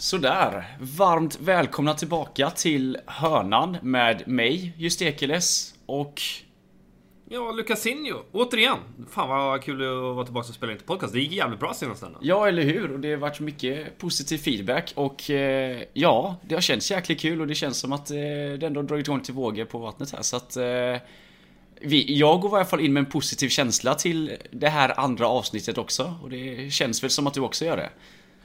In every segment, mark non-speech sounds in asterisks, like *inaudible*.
Sådär, varmt välkomna tillbaka till Hörnan med mig, Just Ekeles och... Ja, Lucasinho, återigen. Fan vad kul att vara tillbaka och spela in till podcast. Det gick jävligt bra senast ändå. Ja, eller hur? Och det har varit mycket positiv feedback och eh, ja, det har känts jäkligt kul och det känns som att eh, det ändå dragit igång till vågor på vattnet här så att... Eh, vi, jag går i alla fall in med en positiv känsla till det här andra avsnittet också och det känns väl som att du också gör det.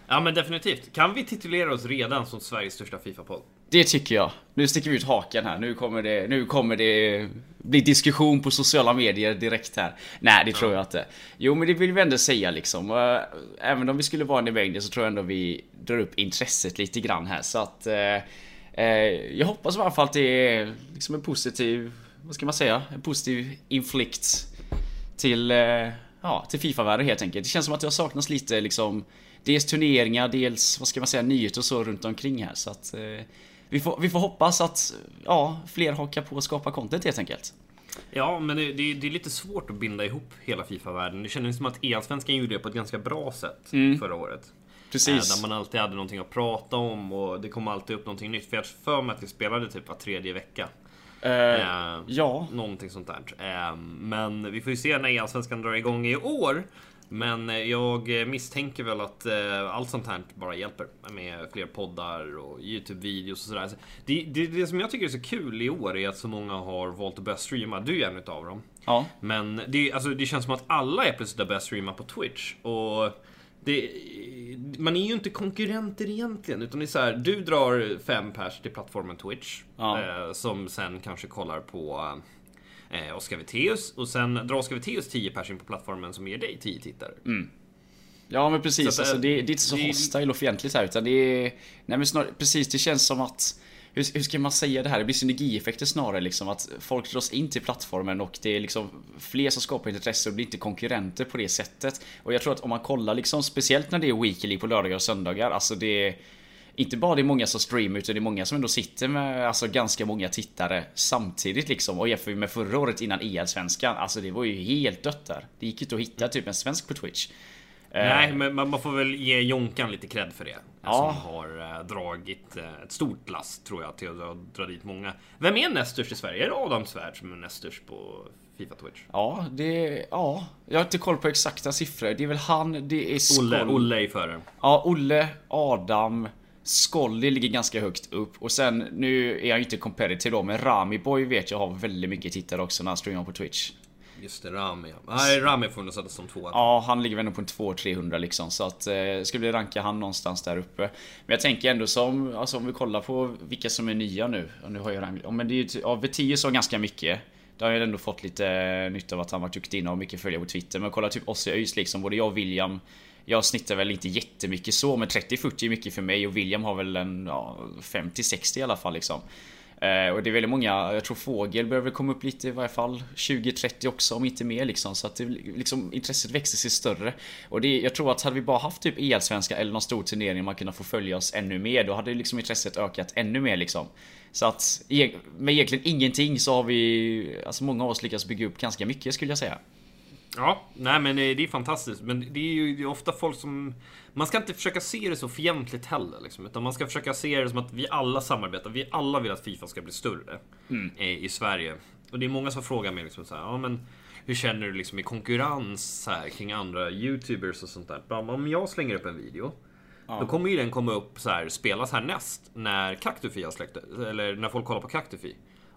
Ja men definitivt. Kan vi titulera oss redan som Sveriges största Fifa-podd? Det tycker jag. Nu sticker vi ut haken här. Nu kommer det, nu kommer det bli diskussion på sociala medier direkt här. Nej, det tror jag inte. Jo, men det vill vi ändå säga liksom. Eh, även om vi skulle vara en i mängden så tror jag ändå vi drar upp intresset lite grann här. Så att... Eh, eh, jag hoppas i alla fall att det är liksom en positiv... Vad ska man säga? En positiv inflikt till... Eh, ja, till Fifa-världen helt enkelt. Det känns som att det har saknats lite liksom dels turneringar, dels vad ska man säga, nyheter och så runt omkring här. Så att eh, vi, får, vi får hoppas att ja, fler hakar på och skapar content helt enkelt. Ja, men det, det, det är lite svårt att binda ihop hela Fifa-världen. Det kändes som att Elsvenskan gjorde det på ett ganska bra sätt mm. förra året. Precis. Eh, där man alltid hade någonting att prata om och det kom alltid upp någonting nytt. För jag för mig att vi spelade typ var tredje vecka. Uh, eh, ja. Någonting sånt där. Eh, men vi får ju se när Allsvenskan drar igång i år. Men eh, jag eh, misstänker väl att eh, allt sånt här bara hjälper med fler poddar och Youtube-videos och sådär. Det, det, det, som jag tycker är så kul i år är att så många har valt att börja streama. Du är en utav dem. Ja. Men det, alltså, det känns som att alla är plötsligt har börjat streama på Twitch. Och det, man är ju inte konkurrenter egentligen, utan det är så här, du drar fem pers till plattformen Twitch, ja. eh, som sen kanske kollar på eh, Oscar Witteus och sen drar Oscar Witteus 10 personer på plattformen som ger dig 10 tittare. Mm. Ja men precis, att, alltså, det, det, är inte så det, hostile och fientligt här utan det är... Nej men snarare, precis det känns som att... Hur, hur ska man säga det här? Det blir synergieffekter snarare liksom att folk dras in till plattformen och det är liksom fler som skapar intresse och blir inte konkurrenter på det sättet. Och jag tror att om man kollar liksom speciellt när det är weekly på lördagar och söndagar, alltså det inte bara det är många som streamar utan det är många som ändå sitter med alltså, ganska många tittare samtidigt liksom. Och jämför med förra året innan EL-svenskan, alltså det var ju helt dött där. Det gick inte att hitta typ en svensk på Twitch. Nej, eh, men man får väl ge Jonkan lite cred för det. Ja. Som har eh, dragit eh, ett stort last tror jag till att dra dit många. Vem är näst störst i Sverige? Är det Adam Svärd som är näst störst på Fifa Twitch? Ja, det... Ja. Jag har inte koll på exakta siffror. Det är väl han, det är Skoll... Olle, Olle är före. Ja, Olle, Adam. Skolly ligger ganska högt upp och sen nu är jag inte competitive då men Rami Boy vet jag har väldigt mycket tittare också när han streamar på Twitch. Just det, Rami ja. Nej, Rami får nog sätta som tvåa. Ja, han ligger väl nog på en 200-300 liksom. Så att eh, skulle ranka han någonstans där uppe. Men jag tänker ändå som, alltså om vi kollar på vilka som är nya nu. Och nu har jag rang, ja, men det är ju, ja, Vetius har ganska mycket. Det har jag ändå fått lite eh, nytta av att han varit duktig och har mycket följare på Twitter. Men kolla typ Ossi Öis liksom, både jag och William jag snittar väl inte jättemycket så, men 30-40 är mycket för mig och William har väl en ja, 50-60 i alla fall liksom. Eh, och det är väldigt många, jag tror Fågel börjar väl komma upp lite i varje fall 20-30 också om inte mer liksom. Så att det, liksom, intresset växer sig större. Och det, jag tror att hade vi bara haft typ EL-svenska eller någon stor turnering man kunde få följa oss ännu mer, då hade liksom intresset ökat ännu mer liksom. Så att e- med egentligen ingenting så har vi, alltså många av oss lyckats bygga upp ganska mycket skulle jag säga. Ja, nej men det är fantastiskt. Men det är ju det är ofta folk som... Man ska inte försöka se det så fientligt heller. Liksom, utan man ska försöka se det som att vi alla samarbetar. Vi alla vill att Fifa ska bli större mm. i, i, Sverige. Och det är många som frågar mig liksom så här, ja men hur känner du liksom i konkurrens här kring andra YouTubers och sånt där? Om jag slänger upp en video Ja. Då kommer ju den komma upp så här, spelas härnäst när Kaktufi har släckt eller när folk kollar på Kaktufi.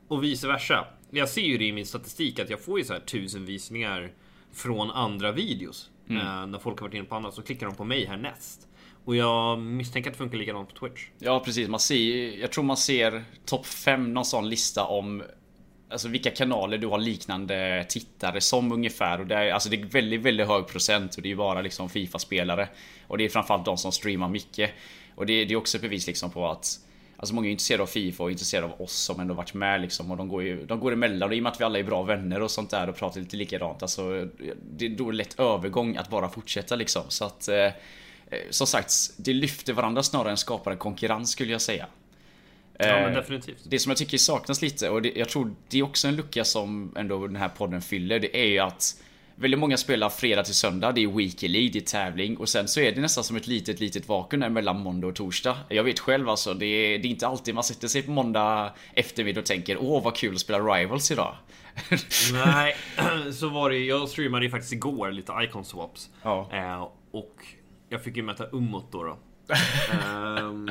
Och vice versa. Jag ser ju det i min statistik att jag får ju så här tusen visningar från andra videos. Mm. Eh, när folk har varit inne på annat så klickar de på mig härnäst. Och jag misstänker att det funkar likadant på Twitch. Ja precis, man ser, jag tror man ser topp 5 någon sån lista om Alltså vilka kanaler du har liknande tittare som ungefär och det är, alltså det är väldigt, väldigt hög procent och det är ju bara liksom Fifa-spelare Och det är framförallt de som streamar mycket Och det, det är också ett bevis liksom på att Alltså många är intresserade av Fifa och intresserade av oss som ändå varit med liksom. Och de går ju De går emellan. Och i och med att vi alla är bra vänner och sånt där och pratar lite likadant alltså Det är då lätt övergång att bara fortsätta liksom. Så att eh, Som sagt, det lyfter varandra snarare än skapar en konkurrens skulle jag säga. Ja men eh, definitivt. Det som jag tycker saknas lite och det, jag tror det är också en lucka som ändå den här podden fyller Det är ju att Väldigt många spelar fredag till söndag, det är Weekly League, det är tävling och sen så är det nästan som ett litet, litet vakuum där mellan måndag och torsdag. Jag vet själv alltså, det är, det är inte alltid man sätter sig på måndag eftermiddag och tänker åh vad kul att spela Rivals idag. *laughs* Nej, så var det Jag streamade ju faktiskt igår lite Icon Swaps. Ja. Eh, och jag fick ju möta Umot då. då. *laughs* Ehm,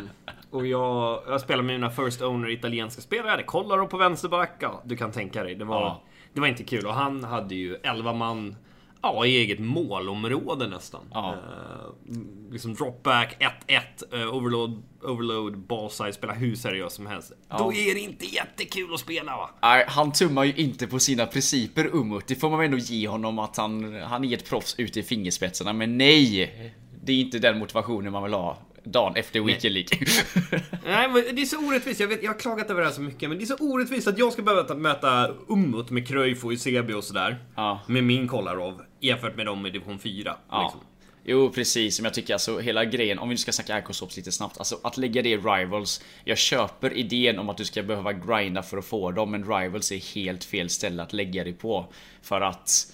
och jag, jag spelade med mina First Owner italienska spelare. Jag hade Kollaro på vänsterback. Ja, du kan tänka dig. Det var, Ja. Det var inte kul. Och han hade ju 11 man ja, i eget målområde nästan. Ja. Eh, liksom dropback, 1-1, eh, overload, overload, ball size, spela hur seriöst som helst. Då är det inte jättekul att spela va? Nej, han tummar ju inte på sina principer Umut. Det får man väl ändå ge honom att han, han är ett proffs ute i fingerspetsarna. Men nej! Det är inte den motivationen man vill ha dagen efter Weekend League. *laughs* Nej, men det är så orättvist. Jag, vet, jag har klagat över det här så mycket, men det är så orättvist att jag ska behöva ta- möta Umut med Cruyff och Eusebio och sådär. Ja. Med min Kolarov, jämfört med dem i division 4. Ja. Liksom. Jo precis, men jag tycker alltså hela grejen, om vi nu ska snacka Icosops lite snabbt, alltså att lägga det i Rivals Jag köper idén om att du ska behöva grinda för att få dem, men Rivals är helt fel ställe att lägga det på För att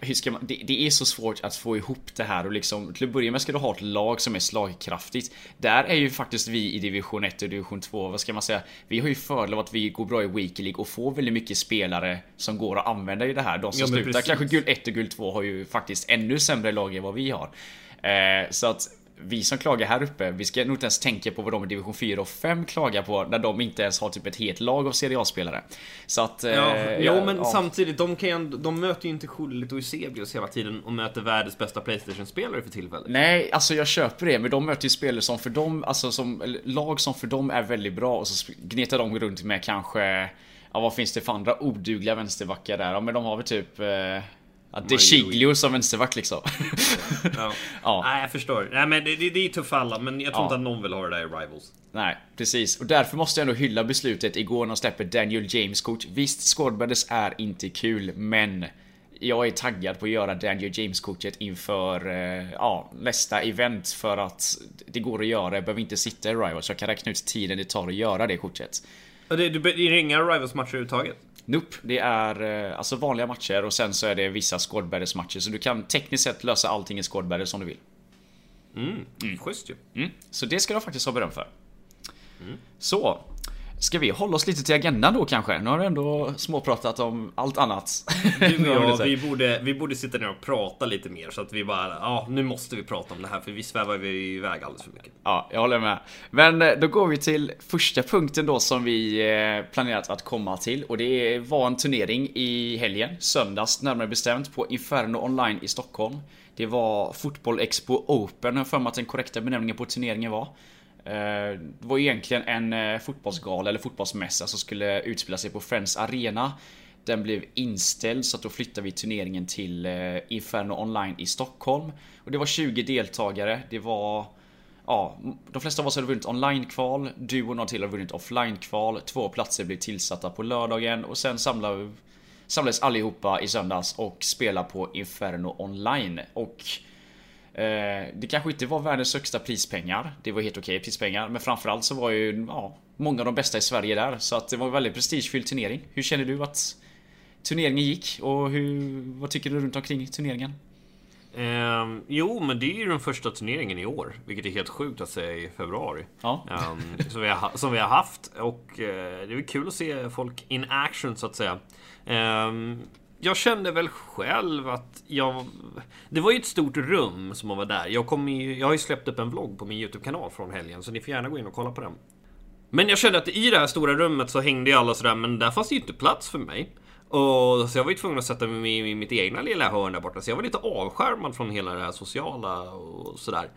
hur ska man, det, det är så svårt att få ihop det här och liksom Till att börja med ska du ha ett lag som är slagkraftigt. Där är ju faktiskt vi i division 1 och division 2, vad ska man säga? Vi har ju fördel av att vi går bra i Weekly League och får väldigt mycket spelare Som går att använda i det här. De som Ja, slutar precis. kanske guld 1 och guld 2 har ju faktiskt ännu sämre lag än vad vi har. Eh, Så att vi som klagar här uppe, vi ska nog inte ens tänka på vad de i division 4 och 5 klagar på när de inte ens har typ ett helt lag av Serie A-spelare. Så att... eh, Ja, jo, ja, men ja. samtidigt, de, kan ju de möter ju inte Schullit och Eusebius hela tiden och möter världens bästa Playstation-spelare för tillfället. Nej, alltså jag köper det, men de möter ju spelare som för dem, alltså som lag som för dem är väldigt bra och så gnetar de runt med kanske Ja vad finns det för andra odugliga vänsterbackar där? Ja men de har väl typ eh, ja, De Chiglio som vänsterback liksom. Ja. *laughs* Ja. Nej, jag förstår. Nej, men det, det, det är tufft för alla, men jag tror Ja. inte att någon vill ha det där i Rivals. Nej, precis. Och därför måste jag ändå hylla beslutet igår när de släpper Daniel James kort. Visst, Squadbrothers är inte kul, men jag är taggad på att göra Daniel James-kortet inför eh, ja, nästa event för att det går att göra. Jag behöver inte sitta i Rival så jag kan räkna ut tiden det tar att göra det kortet. Och det, det, det är inga Rivals-matcher överhuvudtaget? Nope, det är eh, alltså vanliga matcher och sen så är det vissa Squadbrothers matcher så du kan tekniskt sett lösa allting i Squadbrothers om du vill. Mm. Schysst ju. Mm, så det ska de faktiskt ha beröm för. Så. Ska vi hålla oss lite till agendan då kanske? Nu har vi ändå småpratat om allt annat. *laughs* Säga? vi borde, vi borde sitta ner och prata lite mer så att vi bara, ja, nu måste vi prata om det här för vi svävar ju iväg alldeles för mycket. Ja, jag håller med. Men eh, då går vi till första punkten då som vi eh, planerat att komma till och det var en turnering i helgen, söndags närmare bestämt på Inferno online i Stockholm. Det var Fotboll Expo Open, har för mig att den korrekta benämningen på turneringen var. Eh, det var egentligen en eh, fotbollsgala eller fotbollsmässa som skulle utspela sig på Friends Arena. Den blev inställd så att då flyttade vi turneringen till eh, Inferno online i Stockholm. Och det var 20 deltagare, det var Ja, de flesta av oss hade vunnit online-kval, du och några till har vunnit offline-kval, två platser blev tillsatta på lördagen och sen samlade, samlades allihopa i söndags och spelade på Inferno online. Och det kanske inte var världens högsta prispengar, det var helt okej prispengar, men framförallt så var ju ja, många av de bästa i Sverige där, så att det var en väldigt prestigefylld turnering. Hur känner du att turneringen gick och hur, vad tycker du runt omkring turneringen? Ehm, jo, men det är ju den första turneringen i år, vilket är helt sjukt att säga i februari. Ja. Ehm, som, vi har, som vi har haft och eh, det är kul att se folk in action så att säga. Ehm, jag kände väl själv att jag... Det var ju ett stort rum som man var där. Jag, kom i, jag har ju släppt upp en vlogg på min YouTube-kanal från helgen, så ni får gärna gå in och kolla på den. Men jag kände att i det här stora rummet så hängde ju alla sådär, men där fanns det ju inte plats för mig. Och så jag var ju tvungen att sätta mig i mitt egna lilla hörn där borta, så jag var lite avskärmad från hela det här sociala och sådär.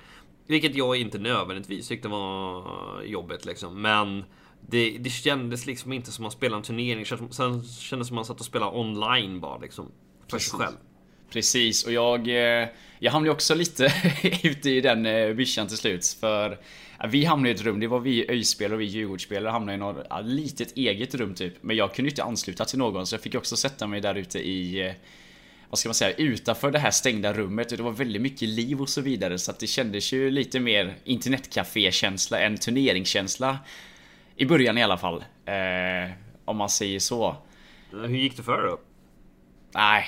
Vilket jag inte nödvändigtvis tyckte var jobbigt liksom, men det, det kändes liksom inte som att spela en turnering. Sen kändes det som att man satt och spelade online bara liksom. För sig själv. Precis, och jag, eh, jag hamnade också lite *laughs* ute i den eh, vischan till slut. För vi hamnade i ett rum, det var vi öjspelare och vi Djurgårdsspelare hamnade i något ja, litet eget rum typ. Men jag kunde inte ansluta till någon så jag fick också sätta mig där ute i eh, vad ska man säga, utanför det här stängda rummet och det var väldigt mycket liv och så vidare så att det kändes ju lite mer internetcafé-känsla än turneringskänsla. I början i alla fall. Eh, om man säger så. Hur gick det för då? Nej.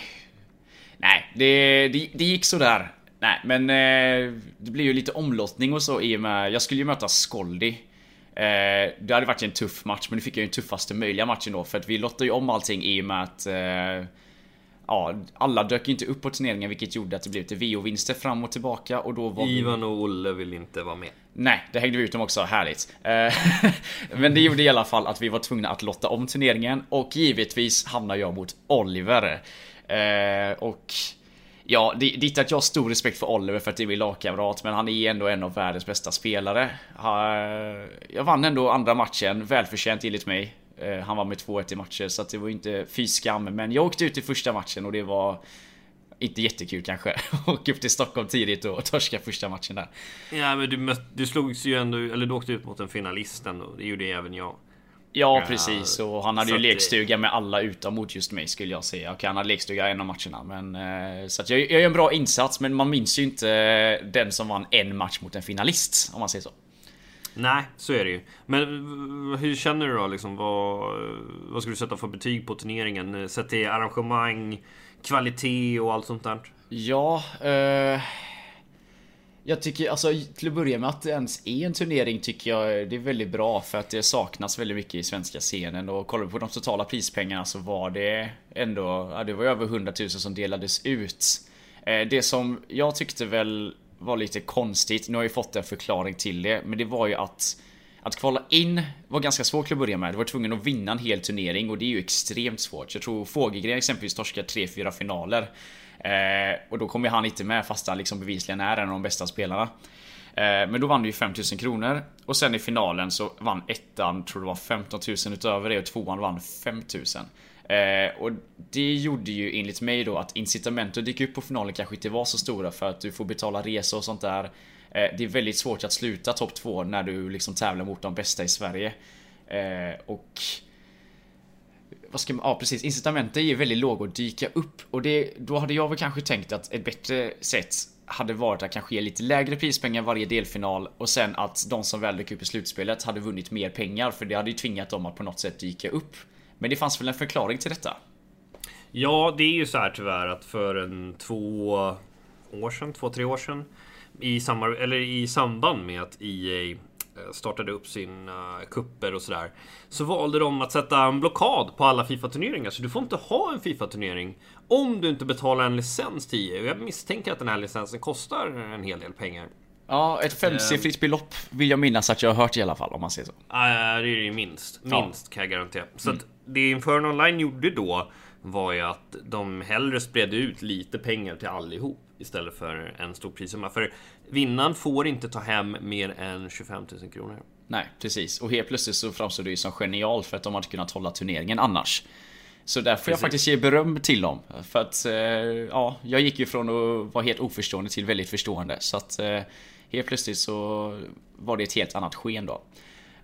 Nej, det, det, det gick sådär. Nej, men eh, det blir ju lite omlottning och så i och med... Jag skulle ju möta Skoldi. Eh, det hade varit en tuff match, men nu fick jag ju den tuffaste möjliga matchen då. För att vi lottade ju om allting i och med att... Eh, ja, alla dök inte upp på turneringen vilket gjorde att det blev lite VO-vinster fram och tillbaka och då var Ivan och Olle vill inte vara med. Nej, det hängde vi ut dem också, härligt. Eh, *laughs* men det gjorde i alla fall att vi var tvungna att lotta om turneringen och givetvis hamnar jag mot Oliver. Eh, och Ja, det, det är att jag har stor respekt för Oliver för att det är min lagkamrat, men han är ändå en av världens bästa spelare. Jag vann ändå andra matchen, välförtjänt enligt mig. Eh, han var med 2-1 i matcher, så det var inte fy skam. Men jag åkte ut i första matchen och det var inte jättekul kanske. *laughs* Åka upp till Stockholm tidigt och torska första matchen där. Ja, men du, mött, du slogs ju ändå, eller du åkte ut mot en finalist ändå. Det gjorde även jag. Ja precis och han hade ju lekstuga med alla utom mot just mig skulle jag säga. Okej han hade lekstuga en av matcherna men... Eh, så att jag, jag gör en bra insats men man minns ju inte eh, den som vann en match mot en finalist om man säger så. Nej, så är det ju. Men hur känner du då liksom? Vad, vad ska du sätta för betyg på turneringen? Sett till arrangemang, kvalitet och allt sånt där? Ja, eh... Jag tycker alltså till att börja med att det ens är en turnering tycker jag det är väldigt bra för att det saknas väldigt mycket i svenska scenen och kollar vi på de totala prispengarna så var det ändå, ja, det var över 100 000 som delades ut. Eh, det som jag tyckte väl var lite konstigt, nu har jag fått en förklaring till det, men det var ju att att kvala in var ganska svårt till att börja med. Du var tvungen att vinna en hel turnering och det är ju extremt svårt. Jag tror Fågelgren exempelvis torskar 3-4 finaler. Eh, och då kommer han inte med fast han liksom bevisligen är en av de bästa spelarna. Eh, men då vann du ju 5000 kronor. Och sen i finalen så vann ettan, tror det var 15 000 utöver det och tvåan vann 5000. Eh, och det gjorde ju enligt mig då att incitamentet att dyka upp på finalen kanske inte var så stora för att du får betala resor och sånt där. Eh, det är väldigt svårt att sluta topp 2 när du liksom tävlar mot de bästa i Sverige. Eh, och vad ska man, ja precis, incitamentet är ju väldigt låga att dyka upp och det, då hade jag väl kanske tänkt att ett bättre sätt hade varit att kanske ge lite lägre prispengar varje delfinal och sen att de som väl dök upp i slutspelet hade vunnit mer pengar för det hade ju tvingat dem att på något sätt dyka upp. Men det fanns väl en förklaring till detta? Ja, det är ju så här tyvärr att för en två år sedan, två, tre år sedan i, samar eller i samband med att EA Eh, startade upp sina kupper och sådär. Så valde de att sätta en blockad på alla Fifa-turneringar. Så du får inte ha en Fifa-turnering om du inte betalar en licens till EU. Jag misstänker att den här licensen kostar en hel del pengar. Ja, ett femsiffrigt belopp vill jag minnas att jag har hört i alla fall om man säger så. Ja, det är det minst. Minst ja. kan jag garantera. Så mm. att det Inferno Online gjorde då var ju att de hellre spred ut lite pengar till allihop istället för en stor prissumma. För vinnaren får inte ta hem mer än 25 000 kronor. Nej, precis. Och helt plötsligt så framstår det ju som genialt för att de hade kunnat hålla turneringen annars. Så där får jag faktiskt ge beröm till dem. För att, eh, ja, jag gick ju från att vara helt oförstående till väldigt förstående. Så att eh, helt plötsligt så var det ett helt annat sken då.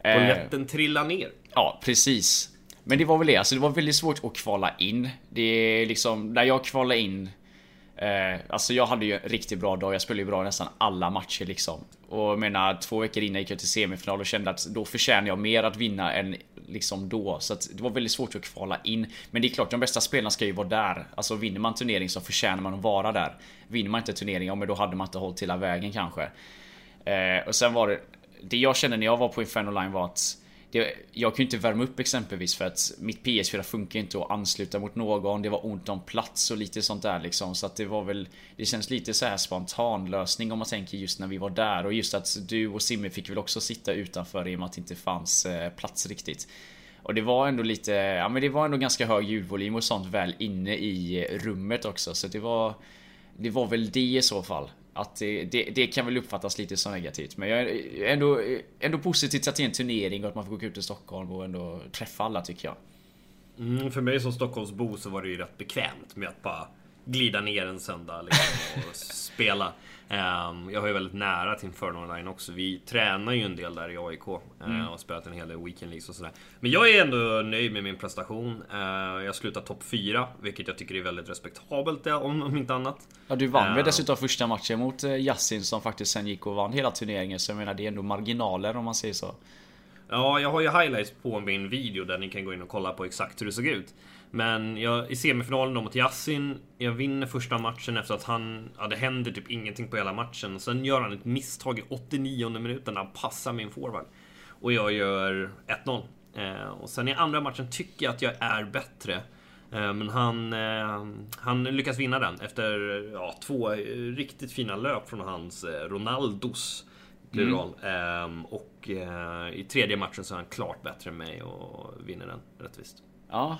Polletten eh, trillar ner. Ja, precis. Men det var väl det, alltså det var väldigt svårt att kvala in. Det är liksom, när jag kvalade in Eh, alltså jag hade ju en riktigt bra dag, jag spelade ju bra nästan alla matcher liksom. Och jag menar, två veckor innan gick jag till semifinal och kände att då förtjänar jag mer att vinna än liksom då. Så att det var väldigt svårt att kvala in. Men det är klart, de bästa spelarna ska ju vara där. Alltså vinner man turnering så förtjänar man att vara där. Vinner man inte turnering, ja men då hade man inte hållit hela vägen kanske. Eh, och sen var det, det jag kände när jag var på Inferno Line var att det, jag kan inte värma upp exempelvis för att mitt PS4 funkar inte att ansluta mot någon. Det var ont om plats och lite sånt där liksom. Så att det var väl... Det känns lite så här spontan lösning om man tänker just när vi var där. Och just att du och Simmy fick väl också sitta utanför i och med att det inte fanns eh, plats riktigt. Och det var ändå lite... Ja men det var ändå ganska hög ljudvolym och sånt väl inne i rummet också. Så det var... Det var väl det i så fall. Att det, det, det, kan väl uppfattas lite som negativt. Men jag är ändå, ändå positivt att det är en turnering och att man får gå ut till Stockholm och ändå träffa alla tycker jag. Mm, för mig som Stockholmsbo så var det ju rätt bekvämt med att bara glida ner en söndag liksom, och *laughs* spela. Um, jag har ju väldigt nära till Inferno Online också. Vi tränar ju en del där i AIK uh, mm. och spelat en hel del Weekend Leagues och sådär. Men jag är ändå nöjd med min prestation. Uh, jag slutar topp 4, vilket jag tycker är väldigt respektabelt ja, om, om inte annat. Ja, du vann väl uh, dessutom första matchen mot Yassin som faktiskt sen gick och vann hela turneringen. Så jag menar, det är ändå marginaler om man säger så. Ja, jag har ju highlights på min video där ni kan gå in och kolla på exakt hur det såg ut. Men jag, i semifinalen då mot Yassin, jag vinner första matchen efter att han... Ja, det händer typ ingenting på hela matchen. Sen gör han ett misstag i 89 minuten när han passar min forward. Och jag gör 1-0. Eh, och sen i andra matchen tycker jag att jag är bättre. Eh, men han, eh, han lyckas vinna den efter ja, två riktigt fina löp från hans eh, Ronaldos plural. Mm. och eh, i tredje matchen så är han klart bättre än mig och vinner den rättvist. Ja,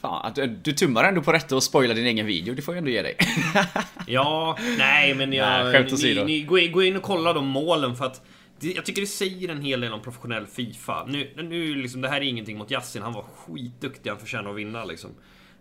Fan, du, du tummar ändå på rätt och spoilar din egen video, det får jag ändå ge dig. *laughs* ja, nej men jag... Nej, ni, ni, gå, in, gå in och kolla de målen för att det, jag tycker det säger en hel del om professionell Fifa. Nu, nu liksom, det här är ingenting mot Yassin, han var skitduktig, han förtjänar att vinna liksom.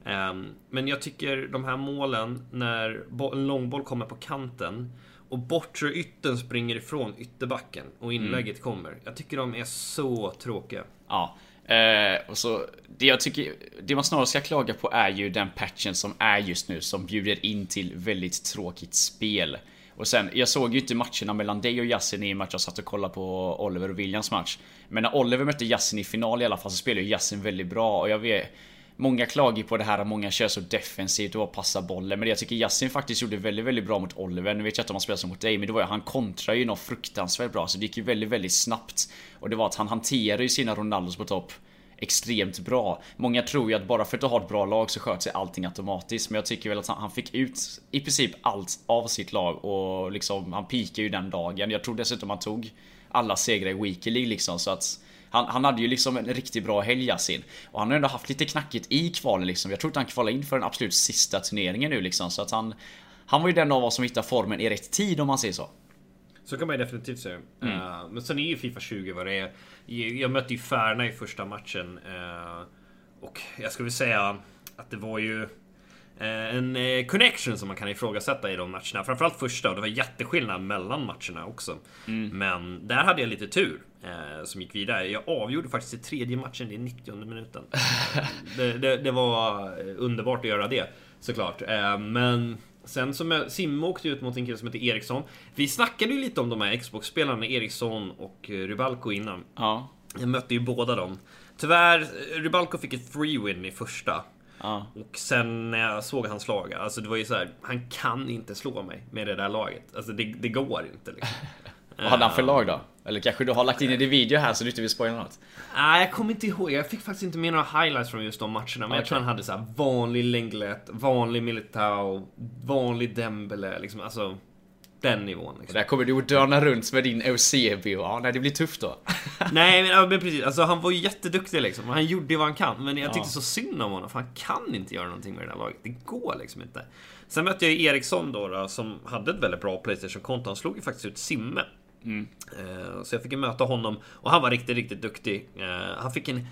Um, men jag tycker de här målen när en långboll kommer på kanten och bortre ytten springer ifrån ytterbacken och inlägget mm. kommer. Jag tycker de är så tråkiga. Ja, Eh, och så, det jag tycker, det man snarare ska klaga på är ju den patchen som är just nu som bjuder in till väldigt tråkigt spel. Och sen, jag såg ju inte matcherna mellan dig och Yasin i match jag satt och kollade på Oliver och Williams match. Men när Oliver mötte Yasin i final i alla fall så spelade ju Yasin väldigt bra och jag vet Många klagar på det här att många kör så defensivt och passar bollen. Men jag tycker Yasin faktiskt gjorde väldigt, väldigt bra mot Oliver. Nu vet jag inte om han spelar så mot dig, men det var ju, han kontrar ju något fruktansvärt bra. Så det gick ju väldigt, väldigt snabbt. Och det var att han hanterade ju sina Ronaldos på topp extremt bra. Många tror ju att bara för att du har ett bra lag så sköter sig allting automatiskt. Men jag tycker väl att han fick ut i princip allt av sitt lag och liksom han pikade ju den dagen. Jag tror dessutom han tog alla segrar i Weekly League liksom så att han, han hade ju liksom en riktigt bra helg Yasin. Och han har ändå haft lite knackigt i kvalen liksom. Jag tror inte han kvalade in för den absolut sista turneringen nu liksom. Så att han... Han var ju den av oss som hittade formen i rätt tid om man säger så. Så kan man ju definitivt säga. Mm. Uh, men sen är ju Fifa 20 vad det är. Jag mötte ju Färna i första matchen. Uh, och jag skulle säga att det var ju en connection som man kan ifrågasätta i de matcherna. Framförallt första och det var jätteskillnad mellan matcherna också. Mm. Men där hade jag lite tur som gick vidare. Jag avgjorde faktiskt i tredje matchen i 90 minuten. *laughs* det, det, det, var underbart att göra det såklart. Men Sen så Simme åkte ut mot en kille som heter Eriksson. Vi snackade ju lite om de här Xbox-spelarna, Eriksson och eh, Rubalko innan. Ja. Jag mötte ju båda dem. Tyvärr, eh, Rubalko fick ett free win i första. Ja. Och sen när jag såg hans lag, alltså det var ju så här, han kan inte slå mig med det där laget. Alltså det, det går inte liksom. *laughs* Vad hade han för lag då? Eller kanske du har lagt in i din video här så du inte vill spoila något? Nej, jag kommer inte ihåg. Jag fick faktiskt inte med några highlights från just de matcherna. Men okay. jag tror han hade så vanlig Lenglet, vanlig Militao, vanlig Dembele. Liksom, alltså den nivån. Liksom. där kommer du att dörna runt med din OCB. Ja, nej, det blir tufft då. *laughs* nej, men, ja, men precis. Alltså, han var ju jätteduktig liksom. Han gjorde vad han kan. Men jag tyckte ja. så synd om honom. För han kan inte göra någonting med det där laget. Det går liksom inte. Sen mötte jag Eriksson då, då som hade ett väldigt bra Playstation-konto. Han slog ju faktiskt ut Simme. Mm. Så jag fick ju möta honom och han var riktigt, riktigt duktig. Eh, han fick en...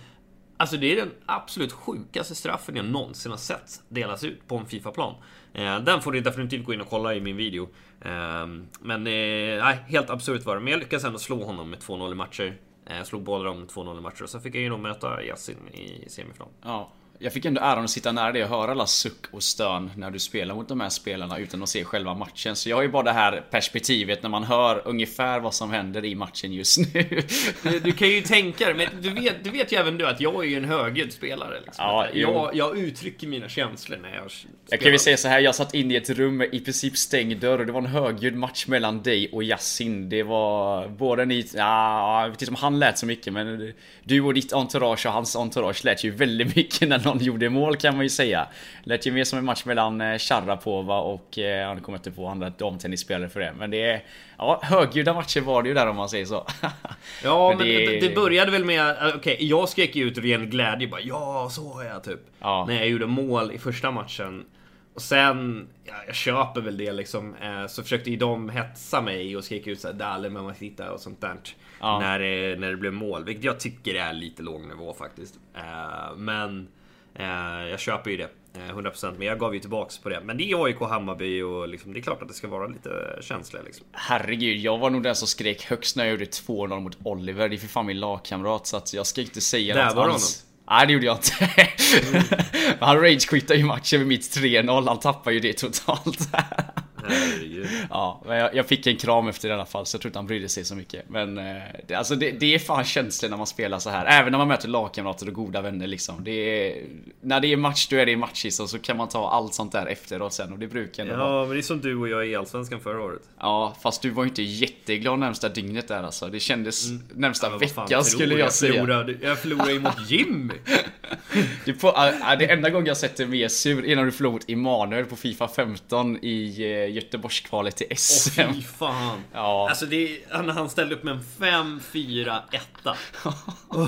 Alltså det är den absolut sjukaste straffen jag någonsin har sett delas ut på en Fifa-plan. Eh, den får ni definitivt gå in och kolla i min video. Ehm, men eh, nej, helt absurt var det. Men jag lyckades ändå slå honom med 2-0 i matcher. Jag slog båda dem 2-0 i matcher och så fick jag ju nog möta Yasin i semifinal. Ja, jag fick ändå äran att sitta nära dig och höra alla suck och stön när du spelar mot de här spelarna utan att se själva matchen. Så jag har ju bara det här perspektivet när man hör ungefär vad som händer i matchen just nu. Du, du kan ju tänka dig, men du vet, du vet ju även du att jag är ju en högljudd spelare. Liksom. Ja, jag, jag, uttrycker mina känslor när jag spelar. Jag kan ju säga så här, jag satt inne i ett rum med i princip stängd dörr och det var en högljudd match mellan dig och Yasin. Det var både ni, ja, jag vet inte om han lät så mycket men du och ditt entourage och hans entourage lät ju väldigt mycket när någon gjorde mål kan man ju säga. Lät ju mer som en match mellan eh, Sharapova och, eh, ja nu kommer inte på andra damtennisspelare för det. Men det är, ja högljudda matcher var det ju där om man säger så. *laughs* Ja men, men det... det... började väl med, eh, okej okay, jag skrek ju ut ren glädje bara ja så är jag typ. Ja. När jag gjorde mål i första matchen. Och sen, ja, jag köper väl det liksom. Eh, så försökte ju de hetsa mig och skrika ut såhär Dale Mamacita och sånt där. Ja. När, det, när det blev mål. Vilket jag tycker är lite låg nivå faktiskt. Eh, men jag köper ju det. 100% eh, men jag gav ju tillbaks på det. Men det är AIK Hammarby och liksom, det är klart att det ska vara lite känsliga liksom. Herregud, jag var nog den som skrek högst när jag gjorde 2-0 mot Oliver. Det är för fan min lagkamrat så att jag ska inte säga Där något var alls. Nej det gjorde jag inte. Mm. *laughs* han ragequittade ju matchen med mitt 3-0. Han tappade ju det totalt. *laughs* Herregud. Ja, men jag, jag fick en kram efter det i alla fall så jag tror inte han brydde sig så mycket. Men eh, det, alltså det, det är fan känsligt när man spelar så här. Även när man möter lagkamrater och goda vänner liksom. Det är, när det är match då är det match så, så kan man ta allt sånt där efteråt sen och det brukar ändå vara. Ja, men det är som du och jag i Allsvenskan förra året. Ja, fast du var ju inte jätteglad närmsta dygnet där alltså. Det kändes närmsta Mm. Ja, vad fan veckan skulle du? jag, säga. Förlorade, jag förlorade ju mot Jimmy. *laughs* Du får, äh, det enda gången jag sett dig mer sur är när du förlorade mot Emanuel på Fifa 15 i eh, Göteborgskvalet till Åh SM. fy fan. Ja. Alltså det är, han, ställde upp med en 5-4-1. och,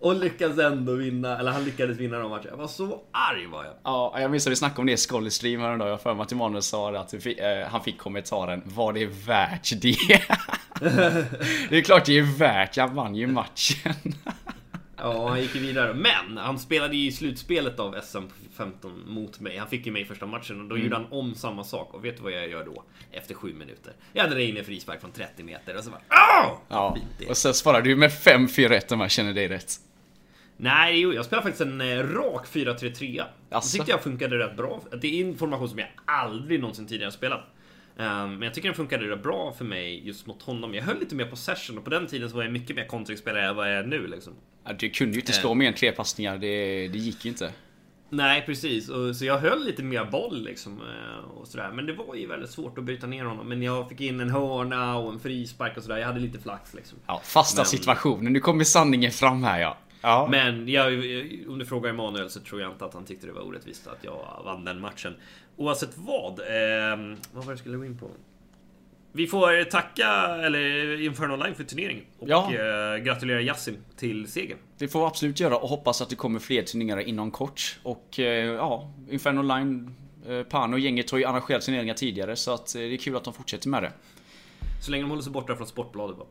*laughs* och lyckades ändå vinna, eller han lyckades vinna de matcherna. Jag var så arg var jag. Ja, jag minns att vi snackade om det i Skolly Stream häromdagen. Jag har för mig att Emanuel sa det att eh, han fick kommentaren Var det värt det? *laughs* det är klart det är värt, jag vann ju matchen. *laughs* Ja, han gick ju vidare. Men han spelade i slutspelet av SM 15 mot mig. Han fick ju mig i första matchen och då gjorde han om samma sak. Och vet du vad jag gör då? Efter sju minuter. Jag hade in en frispark från 30 meter och så bara Åh! Ja, det. och sen svarade du med 5-4-1 om jag känner dig rätt. Nej, jo, jag spelade faktiskt en eh, rak 4-3-3. Det Asså? tyckte jag funkade rätt bra. Det är en formation som jag aldrig någonsin tidigare spelat. Ehm, men jag tycker den funkade rätt bra för mig just mot honom. Jag höll lite mer possession och på den tiden så var jag mycket mer kontringsspelare än vad jag är nu liksom. Ja, du kunde ju inte slå mer än tre passningar, det, det gick ju inte. Nej, precis. Och, så jag höll lite mer boll liksom. eh, Och sådär. Men det var ju väldigt svårt att bryta ner honom. Men jag fick in en hörna och en frispark och sådär. Jag hade lite flax liksom. Ja, fasta Men- situationen, nu kommer sanningen fram här ja. Ja, Men jag, om du frågar Emanuel så tror jag inte att han tyckte det var orättvist att jag vann den matchen. Oavsett vad. Eh, vad var det jag skulle gå in på? Vi får tacka eller Inferno Online för turneringen. Och Ja. eh, gratulera Yassim till segern. det får vi absolut göra och hoppas att det kommer fler turneringar inom kort. Och eh, ja, Inferno Online, eh, Pano och gänget har ju arrangerat turneringar tidigare så att det är kul att de fortsätter med det. Så länge de håller sig borta från Sportbladet bara.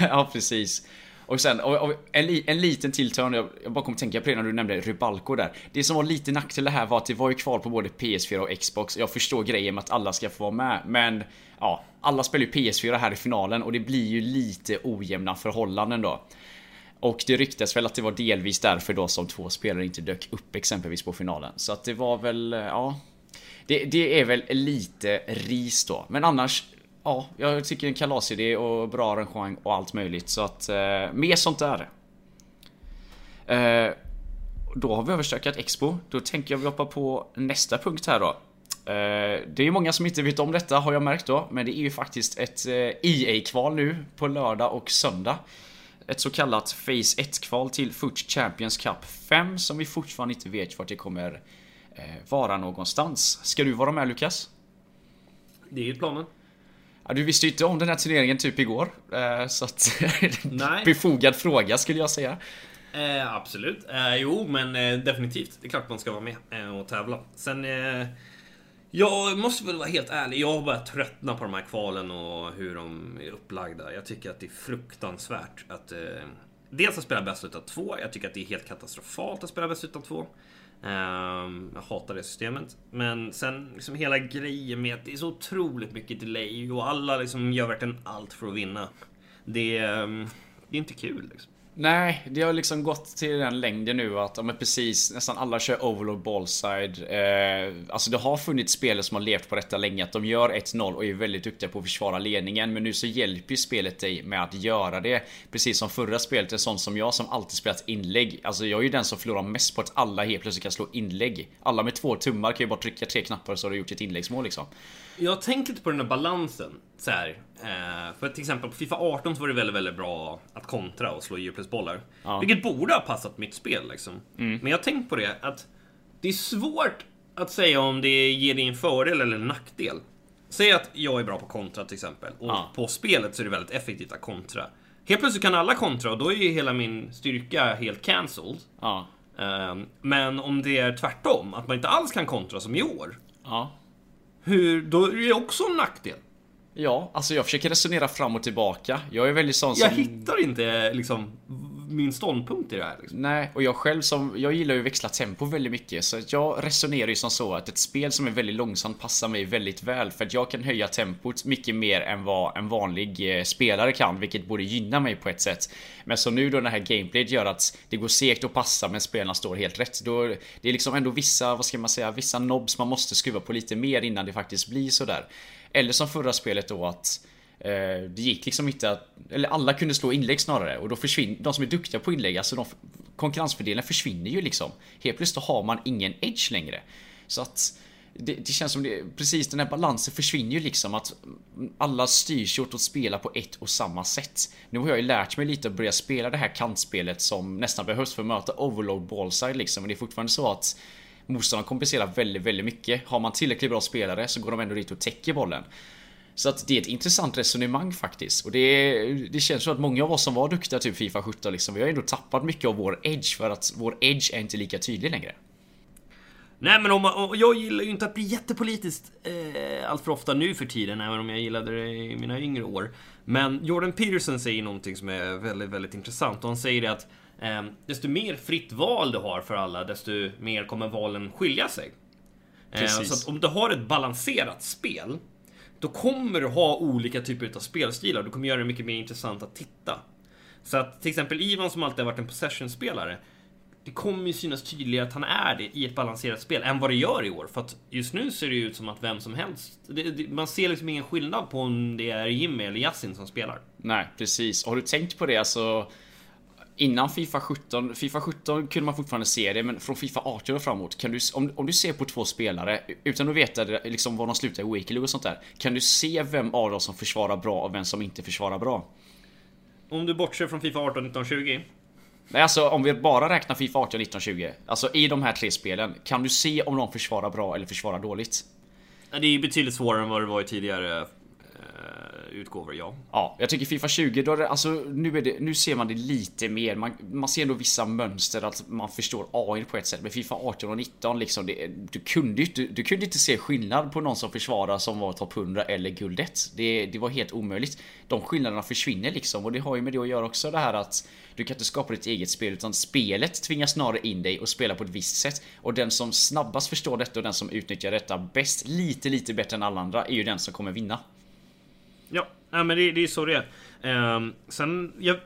*laughs* ja, precis. Och sen, och, och en, li, en liten till törn, jag, jag bara kom att tänka på det när du nämnde Rybalko där. Det som var lite nackdel det här var att det var ju kval på både PS4 och Xbox. Jag förstår grejen med att alla ska få vara med, men ja, alla spelar ju PS4 här i finalen och det blir ju lite ojämna förhållanden då. Och det ryktas väl att det var delvis därför då som två spelare inte dök upp exempelvis på finalen. Så att det var väl, ja. Det, det är väl lite ris då. Men annars, ja, jag tycker en kalasidé och bra arrangemang och allt möjligt. Så att, eh, mer sånt där. Eh, då har vi överstökat Expo. Då tänker jag vi hoppar på nästa punkt här då. Eh, det är många som inte vet om detta har jag märkt då. Men det är ju faktiskt ett eh, EA-kval nu på lördag och söndag. Ett så kallat Phase 1-kval till Foot Champions Cup 5 som vi fortfarande inte vet vart det kommer eh, vara någonstans. Ska du vara med Lukas? Det är ju planen. Ja, du visste ju inte om den här turneringen typ igår. Eh, så att... *laughs* Nej. befogad fråga skulle jag säga. Eh, absolut. Eh, jo, men eh, definitivt. Det är klart man ska vara med eh, och tävla. Sen... Eh, jag måste väl vara helt ärlig. Jag har börjat tröttna på de här kvalen och hur de är upplagda. Jag tycker att det är fruktansvärt att... Dels att spela bäst utav två. Jag tycker att det är helt katastrofalt att spela bäst utav två. Ehm, jag hatar det systemet. Men sen liksom hela grejen med att det är så otroligt mycket delay och alla liksom gör verkligen allt för att vinna. Det, ehm, det är inte kul liksom. Nej, det har liksom gått till den längden nu att ja, men precis nästan alla kör overload ballside. Eh, alltså det har funnits spelare som har levt på detta länge att de gör 1-0 och är väldigt duktiga på att försvara ledningen. Men nu så hjälper ju spelet dig med att göra det. Precis som förra spelet, en sån som jag som alltid spelat inlägg. Alltså jag är ju den som förlorar mest på att alla helt plötsligt kan slå inlägg. Alla med två tummar kan ju bara trycka tre knappar så har du gjort ett inläggsmål liksom. Jag har tänkt lite på den här balansen. Så här, eh, för till exempel på Fifa 18 så var det väldigt, väldigt bra att kontra och slå djupledsbollar. Ja. Vilket borde ha passat mitt spel liksom. Men jag har tänkt på det att det är svårt att säga om det ger dig en fördel eller en nackdel. Säg att jag är bra på kontra till exempel. Och Ja. på spelet så är det väldigt effektivt att kontra. Helt plötsligt kan alla kontra och då är ju hela min styrka helt cancelled. Ja. Ehm, Men om det är tvärtom, att man inte alls kan kontra som i år. Ja. Hur, då är det också en nackdel. Ja, alltså jag försöker resonera fram och tillbaka. Jag är väldigt sån som... Jag hittar inte liksom min ståndpunkt i det här. Liksom. Nej, och jag själv som, jag gillar ju att växla tempo väldigt mycket. Så jag resonerar ju som så att ett spel som är väldigt långsamt passar mig väldigt väl. För att jag kan höja tempot mycket mer än vad en vanlig eh, spelare kan. Vilket borde gynna mig på ett sätt. Men så nu då när det här gameplayet gör att det går segt att passa men spelarna står helt rätt. Då, det är liksom ändå vissa, vad ska man säga, vissa nobs man måste skruva på lite mer innan det faktiskt blir sådär. Eller som förra spelet då att Eh, det gick liksom inte att, eller alla kunde slå inlägg snarare och då försvinner, de som är duktiga på inlägg, alltså de, konkurrensfördelen försvinner ju liksom. Helt plötsligt har man ingen edge längre. Så att det, det, känns som det, precis den här balansen försvinner ju liksom att alla styrs åt att spela på ett och samma sätt. Nu har jag ju lärt mig lite att börja spela det här kantspelet som nästan behövs för att möta overload ballside liksom. Men det är fortfarande så att motståndaren kompenserar väldigt, väldigt mycket. Har man tillräckligt bra spelare så går de ändå dit och täcker bollen. Så att det är ett intressant resonemang faktiskt. Och det, det känns som att många av oss som var duktiga typ Fifa 17 liksom, vi har ändå tappat mycket av vår edge för att vår edge är inte lika tydlig längre. Nej men om, om, jag gillar ju inte att bli jättepolitiskt eh, allt för ofta nu för tiden, även om jag gillade det i mina yngre år. Men Jordan Peterson säger någonting som är väldigt, väldigt intressant. Och han säger det att eh, desto mer fritt val du har för alla, desto mer kommer valen skilja sig. Eh, så att om du har ett balanserat spel, då kommer du ha olika typer av spelstilar. Du kommer göra det mycket mer intressant att titta. Så att till exempel Ivan som alltid har varit en possession-spelare, det kommer ju synas tydligare att han är det i ett balanserat spel än vad det gör i år. För att just nu ser det ut som att vem som helst... Det, det, man ser liksom ingen skillnad på om det är Jimmy eller Yasin som spelar. Nej, precis. Har du tänkt på det alltså? Innan Fifa 17, Fifa 17 kunde man fortfarande se det, men från Fifa 18 och framåt, kan du, om, om du ser på två spelare, utan att veta liksom var de slutar i Weekly och sånt där, kan du se vem av dem som försvarar bra och vem som inte försvarar bra? Om du bortser från Fifa 18, 19, 20? Nej alltså om vi bara räknar Fifa 18, 19, 20. Alltså i de här tre spelen. Kan du se om de försvarar bra eller försvarar dåligt? Det är betydligt svårare än vad det var i tidigare utgåvor, ja. Ja, jag tycker Fifa 20, då det, alltså, nu, är det, nu ser man det lite mer. Man, man ser ändå vissa mönster, att man förstår AI på ett sätt. Men Fifa 18 och 19, liksom, det, du, kunde inte, du kunde inte se skillnad på någon som försvarar som var topp 100 eller guld 1. Det, det var helt omöjligt. De skillnaderna försvinner liksom och det har ju med det att göra också det här att du kan inte skapa ditt eget spel utan spelet tvingar snarare in dig och spela på ett visst sätt. Och den som snabbast förstår detta och den som utnyttjar detta bäst, lite lite bättre än alla andra, är ju den som kommer vinna. Ja, men det, det är så det är. Um, sen, jag,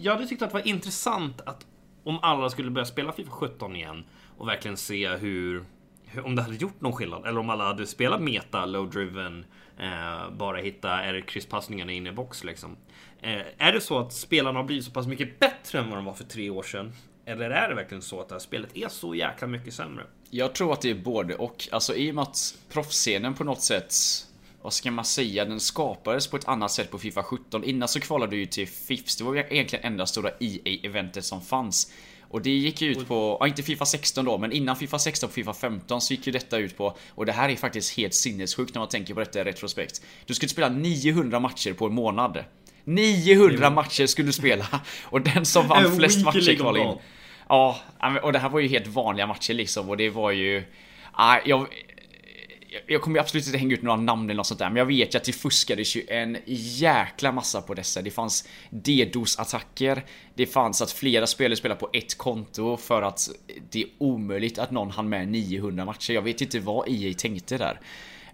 jag hade tyckt att det var intressant att om alla skulle börja spela Fifa 17 igen och verkligen se hur, hur om det hade gjort någon skillnad eller om alla hade spelat meta, low driven, uh, bara hitta R-krysspassningarna inne i box liksom. Uh, är det så att spelarna har blivit så pass mycket bättre än vad de var för tre år sedan? Eller är det verkligen så att det här spelet är så jäkla mycket sämre? Jag tror att det är både och. Alltså i och med att proffsscenen på något sätt vad ska man säga, den skapades på ett annat sätt på Fifa 17. Innan så kvalade du ju till FIFS, det var egentligen enda stora EA-eventet som fanns. Och det gick ju ut på, ja inte Fifa 16 då, men innan Fifa 16 och Fifa 15 så gick ju detta ut på, och det här är faktiskt helt sinnessjukt när man tänker på detta i retrospekt. Du skulle spela 900 matcher på en månad. 900 matcher skulle du spela! Och den som vann flest matcher kvalade in. Ja, och det här var ju helt vanliga matcher liksom, och det var ju... Ja, jag, jag kommer absolut inte hänga ut några namn eller något sånt där, men jag vet ju att det fuskades ju en jäkla massa på dessa. Det fanns DDoS-attacker, det fanns att flera spelare spelade på ett konto för att det är omöjligt att någon hann med 900 matcher. Jag vet inte vad EA tänkte där.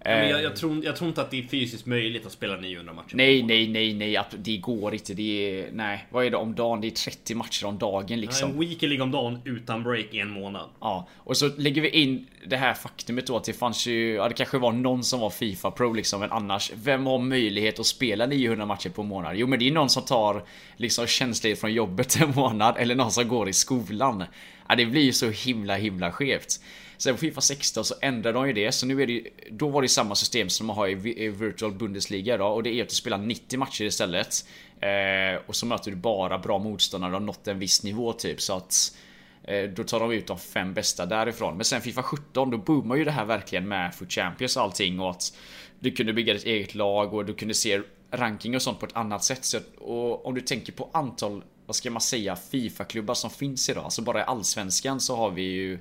Men jag, jag, tror, jag tror inte att det är fysiskt möjligt att spela 900 matcher. Nej, nej, nej, nej. Det går inte. Det är, nej, vad är det om dagen? Det är 30 matcher om dagen liksom. en weekend om dagen utan break i en månad. Ja, och så lägger vi in det här faktumet då att det fanns ju, ja det kanske var någon som var Fifa Pro liksom, men annars, vem har möjlighet att spela 900 matcher på en månad? Jo, men det är någon som tar liksom tjänstledigt från jobbet en månad eller någon som går i skolan. Ja, det blir ju så himla, himla skevt. Sen på Fifa 16 så ändrade de ju det, så nu är det ju... Då var det samma system som man har i Virtual Bundesliga idag. och det är att du spelar 90 matcher istället. Eh, och så möter du bara bra motståndare och nått en viss nivå typ, så att eh, då tar de ut de fem bästa därifrån. Men sen Fifa 17, då boomar ju det här verkligen med Foot Champions och allting och att du kunde bygga ditt eget lag och du kunde se ranking och sånt på ett annat sätt. Så, och om du tänker på antal, vad ska man säga, Fifa-klubbar som finns idag. Alltså bara i Allsvenskan så har vi ju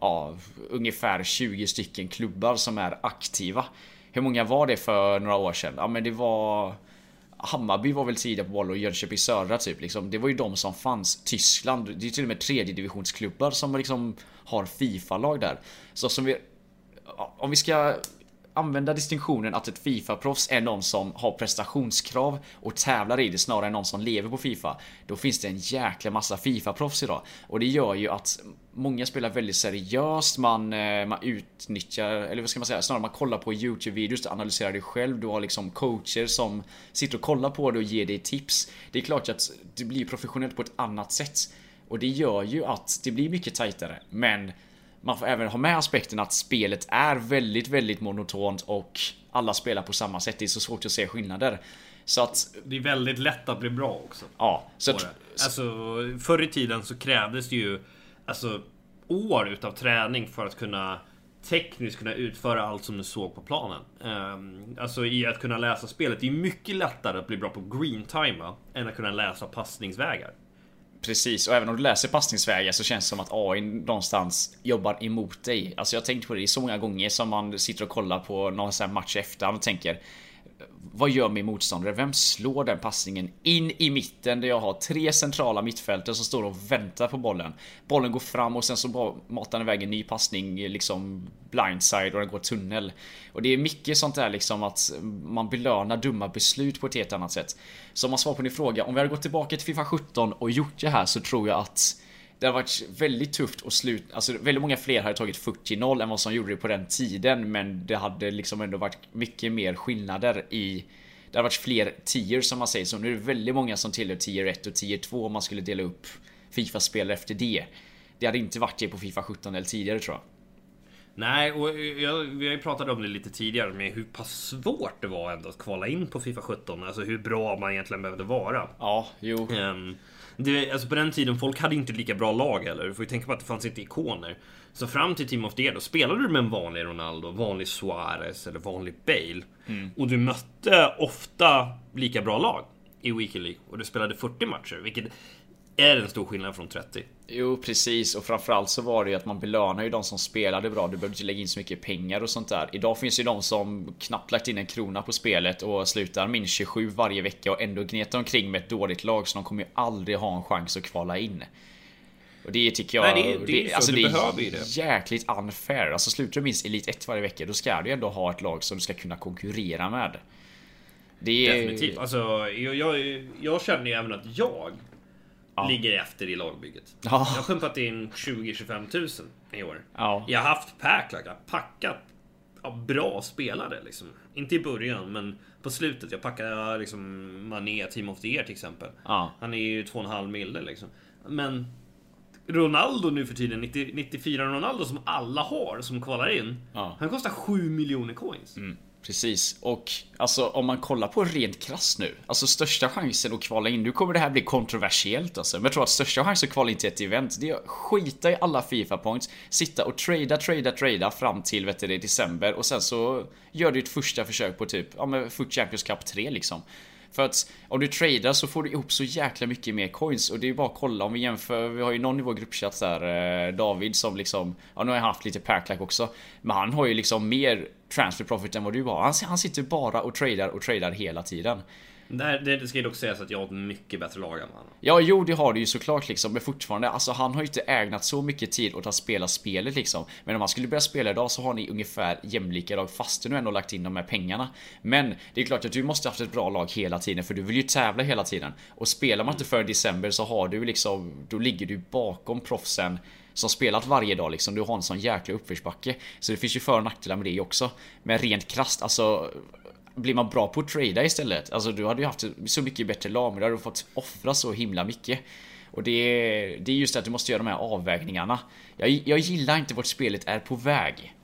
ja, ungefär 20 stycken klubbar som är aktiva. Hur många var det för några år sedan? Ja men det var Hammarby var väl tidiga på boll och Jönköping Södra typ liksom. Det var ju de som fanns. Tyskland, det är ju till och med tredje divisionsklubbar som liksom har Fifa-lag där. Så som vi... Om vi ska använda distinktionen att ett Fifa-proffs är någon som har prestationskrav och tävlar i det snarare än någon som lever på Fifa. Då finns det en jäkla massa Fifa-proffs idag. Och det gör ju att många spelar väldigt seriöst, man, eh, man utnyttjar, eller vad ska man säga, snarare man kollar på YouTube-videos, du analyserar det själv, du har liksom coacher som sitter och kollar på det och ger dig tips. Det är klart att det blir professionellt på ett annat sätt. Och det gör ju att det blir mycket tajtare. Men man får även ha med aspekten att spelet är väldigt, väldigt monotont och alla spelar på samma sätt. Det är så svårt att se skillnader. Så att... Det är väldigt lätt att bli bra också. Ja. Så att, alltså, förr i tiden så krävdes det ju alltså, år utav träning för att kunna tekniskt kunna utföra allt som du såg på planen. Um, alltså i att kunna läsa spelet. Det är mycket lättare att bli bra på green time än att kunna läsa passningsvägar. Precis, och även om du läser passningsvägar så känns det som att AI någonstans jobbar emot dig. Alltså jag har tänkt på det, så många gånger som man sitter och kollar på någon sån här match efterhand och tänker vad gör min motståndare? Vem slår den passningen in i mitten där jag har tre centrala mittfältare som står och väntar på bollen? Bollen går fram och sen så bara matar den iväg en ny passning liksom blindside och den går tunnel. Och det är mycket sånt där liksom att man belönar dumma beslut på ett helt annat sätt. Så om man svarar på din fråga, om vi hade gått tillbaka till Fifa 17 och gjort det här så tror jag att det har varit väldigt tufft att sluta, alltså väldigt många fler hade tagit 40-0 än vad som gjorde det på den tiden men det hade liksom ändå varit mycket mer skillnader i Det hade varit fler tier som man säger så nu är det väldigt många som tillhör tier 1 och tier 2 om man skulle dela upp Fifa-spel efter det. Det hade inte varit det på Fifa 17 eller tidigare tror jag. Nej, och jag, vi har ju pratat om det lite tidigare med hur pass svårt det var ändå att kvala in på Fifa 17. Alltså hur bra man egentligen behövde vara. Ja, jo. Um, det, alltså på den tiden, folk hade inte lika bra lag heller. Du får ju tänka på att det fanns inte ikoner. Så fram till Team of the Year, då spelade du med en vanlig Ronaldo, vanlig Suarez eller vanlig Bale. Mm. Och du mötte ofta lika bra lag i Weekend League. Och du spelade 40 matcher, vilket är en stor skillnad från 30. Jo precis och framförallt så var det ju att man belönar ju de som spelade bra. Du behövde inte lägga in så mycket pengar och sånt där. Idag finns ju de som knappt lagt in en krona på spelet och slutar minst 27 varje vecka och ändå gnetar omkring med ett dåligt lag så de kommer ju aldrig ha en chans att kvala in. Och det tycker jag... Nej, det, det, är, alltså, det är det. jäkligt unfair. Alltså slutar du minst Elit 1 varje vecka då ska du ändå ha ett lag som du ska kunna konkurrera med. Det är... Definitivt. Alltså, jag, jag, jag känner ju även att jag ja. ligger efter i lagbygget. Ja. Jag har pumpat in 20-25 tusen i år. Ja. Jag har haft packlack, jag har packat bra spelare liksom. Inte i början, men på slutet. Jag packade liksom Mané, Team of the Year till exempel. Han är ju 2,5 mille liksom. Men Ronaldo nu för tiden, 90, 94 Ronaldo som alla har som kvalar in. Han kostar 7 miljoner coins. Mm. Precis, och alltså om man kollar på rent krasst nu Alltså största chansen att kvala in, nu kommer det här bli kontroversiellt alltså. Men jag tror att största chansen att kvala in till ett event Det är att skita i alla FIFA points Sitta och trada, trada, trada fram till vet du, december Och sen så gör du ett första försök på typ, ja men Foot Champions Cup 3 liksom för att om du tradar så får du ihop så jäkla mycket mer coins och det är bara att kolla om vi jämför. Vi har ju någon i vår gruppchatt där, eh, David som liksom, ja nu har jag haft lite packlack också. Men han har ju liksom mer transfer profit än vad du har. Han, han sitter bara och tradar och tradar hela tiden. Det, det ska ju dock sägas att jag har ett mycket bättre lag än han. Ja, jo det har du ju såklart liksom. Men fortfarande, alltså han har ju inte ägnat så mycket tid åt att spela spelet liksom. Men om han skulle börja spela idag så har ni ungefär jämlika lag fast du nu ändå lagt in de här pengarna. Men det är klart att du måste haft ett bra lag hela tiden för du vill ju tävla hela tiden. Och spelar man inte för december så har du liksom, då ligger du bakom proffsen som spelat varje dag liksom. Du har en sån jäkla uppförsbacke. Så det finns ju för och nackdelar med det också. Men rent krast, alltså blir man bra på att trada istället, alltså du hade ju haft så mycket bättre lag, men du hade fått offra så himla mycket. Och det är, det är just att du måste göra de här avvägningarna. Jag, jag gillar inte vart spelet är på väg.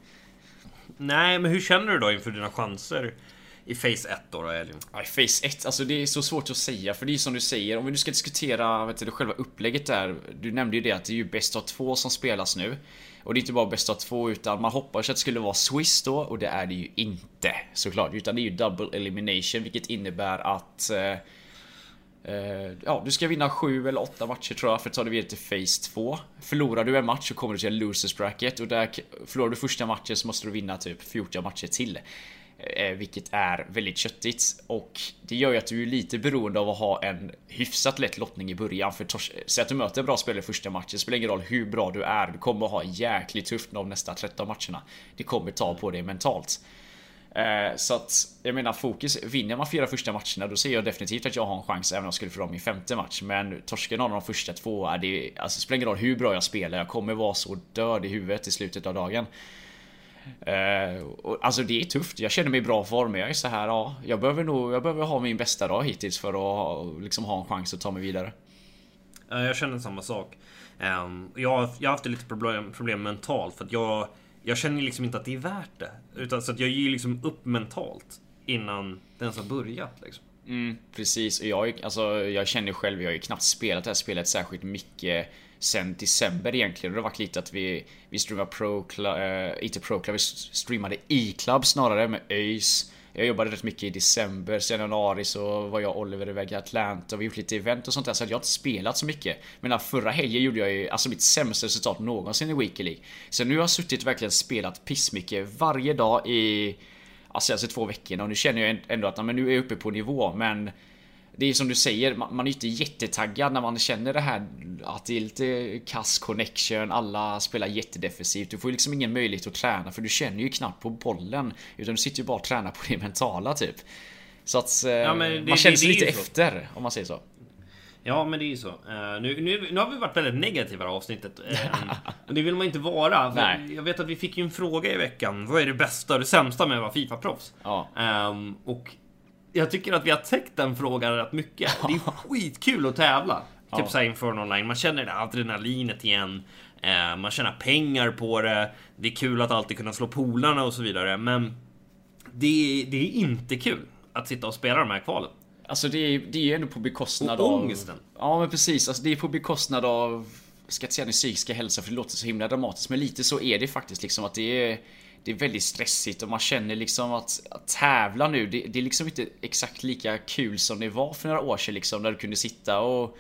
Nej, men hur känner du då inför dina chanser? I Phase 1 då, då Elin? Ja, i Phase 1, alltså det är så svårt att säga för det är som du säger, om vi nu ska diskutera vet du, själva upplägget där. Du nämnde ju det att det är ju bäst av två som spelas nu. Och det är inte bara bäst av två utan man hoppas att det skulle vara Swiss då och det är det ju inte såklart. Utan det är ju double elimination vilket innebär att eh, eh Ja, du ska vinna sju eller åtta matcher tror jag för att ta dig vidare till Phase 2. Förlorar du en match så kommer du till en losers bracket och där förlorar du första matchen så måste du vinna typ 14 matcher till. Eh, vilket är väldigt köttigt och det gör ju att du är lite beroende av att ha en hyfsat lätt lottning i början för Säg att du möter en bra spelare i första matchen, det spelar ingen roll hur bra du är, du kommer att ha jäkligt tufft de nästa 13 matcherna. Det kommer ta på dig mentalt. Eh, så att jag menar fokus, vinner man fyra första matcherna då ser jag definitivt att jag har en chans även om jag skulle förlora min femte match. Men torsken av de första två, det alltså, spelar ingen roll hur bra jag spelar, jag kommer vara så död i huvudet i slutet av dagen. Uh, alltså det är tufft, jag känner mig i bra form. Jag är så här, ja, jag behöver nog, jag behöver ha min bästa dag hittills för att liksom ha en chans att ta mig vidare. Jag känner samma sak. Um, jag, jag har haft lite problem, problem mentalt för att jag, jag känner liksom inte att det är värt det. Utan så att jag ger liksom upp mentalt innan det ens har börjat. Liksom. Mm, precis, och jag, alltså, jag känner själv, jag har ju knappt spelat det här spelet särskilt mycket sen december egentligen. Det har varit lite att vi, vi streamade Pro Club, äh, eh, inte Pro Club, vi streamade E-Club snarare med ÖIS. Jag jobbade rätt mycket i december, sen januari så var jag och Oliver iväg i Atlanta och vi gjort lite event och sånt där så jag har inte spelat så mycket. Men förra helgen gjorde jag ju alltså mitt sämsta resultat någonsin i Weekly League. Så nu har jag suttit och verkligen spelat pissmycket varje dag i alltså, alltså två veckor och nu känner jag ändå att men nu är jag uppe på nivå men det är som du säger, man är inte jättetaggad när man känner det här att det är lite kass connection, alla spelar jättedefensivt. Du får liksom ingen möjlighet att träna för du känner ju knappt på bollen. Utan du sitter ju bara och tränar på det mentala typ. Så att eh, ja, det, man det, det lite efter om man säger så. Ja, men det är ju så. Uh, nu, nu, nu har vi varit väldigt negativa i avsnittet. Uh, och det vill man inte vara. Jag vet att vi fick ju en fråga i veckan. Vad är det bästa och det sämsta med att vara Fifa-proffs? Ja. Um, och jag tycker att vi har täckt den frågan rätt mycket. Det är skitkul att tävla. Ja. Typ såhär inför online. Man känner det adrenalinet igen. Eh, man tjänar pengar på det. Det är kul att alltid kunna slå polarna och så vidare. Men det, det är inte kul att sitta och spela de här kvalen. Alltså det är, det är ju ändå på bekostnad och ångesten. av... Ja men precis, alltså det är på bekostnad av... ska inte säga den psykiska hälsan för det låter så himla dramatiskt men lite så är det faktiskt liksom att det är det är väldigt stressigt och man känner liksom att, att tävla nu, det, det, är liksom inte exakt lika kul som det var för några år sedan liksom. Där du kunde sitta och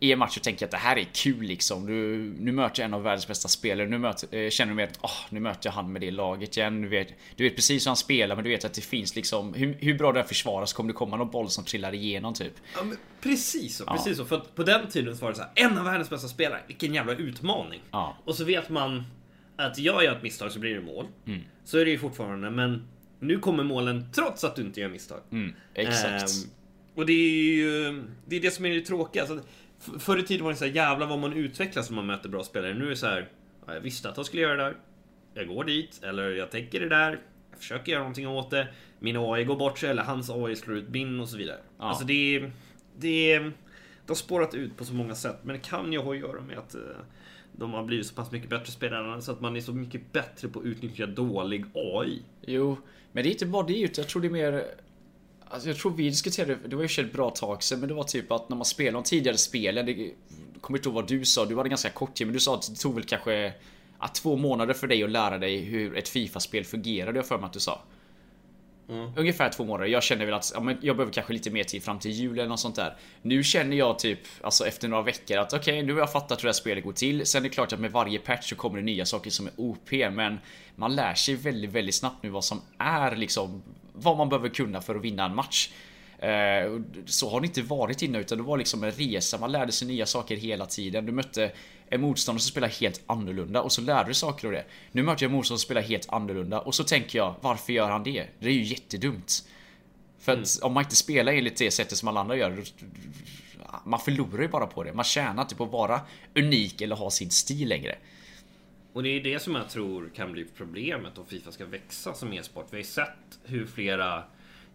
i en match och tänka att det här är kul liksom. Du, nu möter jag en av världens bästa spelare. Nu möter, eh, känner du mer att oh, nu möter jag han med det laget igen. Du vet, du vet precis hur han spelar men du vet att det finns liksom hur, hur bra du än försvarar så kommer det komma någon boll som trillar igenom typ. Ja, precis så, ja. precis så. För på den tiden så var det så här, en av världens bästa spelare. Vilken jävla utmaning. Ja. Och så vet man att jag gör ett misstag så blir det mål. Mm. Så är det ju fortfarande, men nu kommer målen trots att du inte gör misstag. Mm, exakt. Um, och det är ju det, är det som är det tråkiga. Alltså, förr i tiden var det så här, jävlar vad man utvecklas när man möter bra spelare. Nu är det så här, jag visste att jag skulle göra det där. Jag går dit, eller jag tänker det där. Jag försöker göra någonting åt det. Min AI går bort sig, eller hans AI slår ut min och så vidare. Ja. Alltså det är... Det är... Det har spårat ut på så många sätt, men det kan ju ha att göra med att uh, de har blivit så pass mycket bättre spelare så att man är så mycket bättre på att utnyttja dålig AI. Jo, men det är inte bara det jag tror det är mer Alltså jag tror vi diskuterade, det var ju ett bra tag sedan, men det var typ att när man spelar de tidigare spelen, det kommer inte ihåg vad du sa, du hade ganska kort tid, men du sa att det tog väl kanske att två månader för dig att lära dig hur ett Fifa-spel fungerar, det har för mig att du sa. Mm. Ungefär två månader. Jag känner väl att ja, men jag behöver kanske lite mer tid fram till jul eller något sånt där. Nu känner jag typ, alltså efter några veckor att okej, okay, nu har jag fattat hur det här spelet går till. Sen är det klart att med varje patch så kommer det nya saker som är OP, men man lär sig väldigt, väldigt snabbt nu vad som är liksom vad man behöver kunna för att vinna en match. Eh, så har det inte varit innan utan det var liksom en resa, man lärde sig nya saker hela tiden. Du mötte en motståndare som spelar helt annorlunda och så lärde du saker av det. Nu möter jag en motståndare som spelar helt annorlunda och så tänker jag, varför gör han det? Det är ju jättedumt. För att mm. om man inte spelar enligt det sättet som alla andra gör, man förlorar ju bara på det. Man tjänar inte på att vara unik eller ha sin stil längre. Och det är det som jag tror kan bli problemet om Fifa ska växa som e-sport. Vi har ju sett hur flera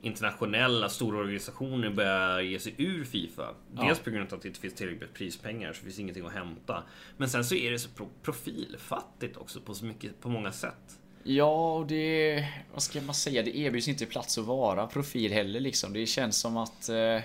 internationella stora organisationer börjar ge sig ur Fifa. Ja. Dels på grund av att det inte finns tillräckligt med prispengar, så finns ingenting att hämta. Men sen så är det så profilfattigt också på så mycket, på många sätt. Ja, och det... Vad ska man säga? Det erbjuds inte plats att vara profil heller liksom. Det känns som att... Eh, ja,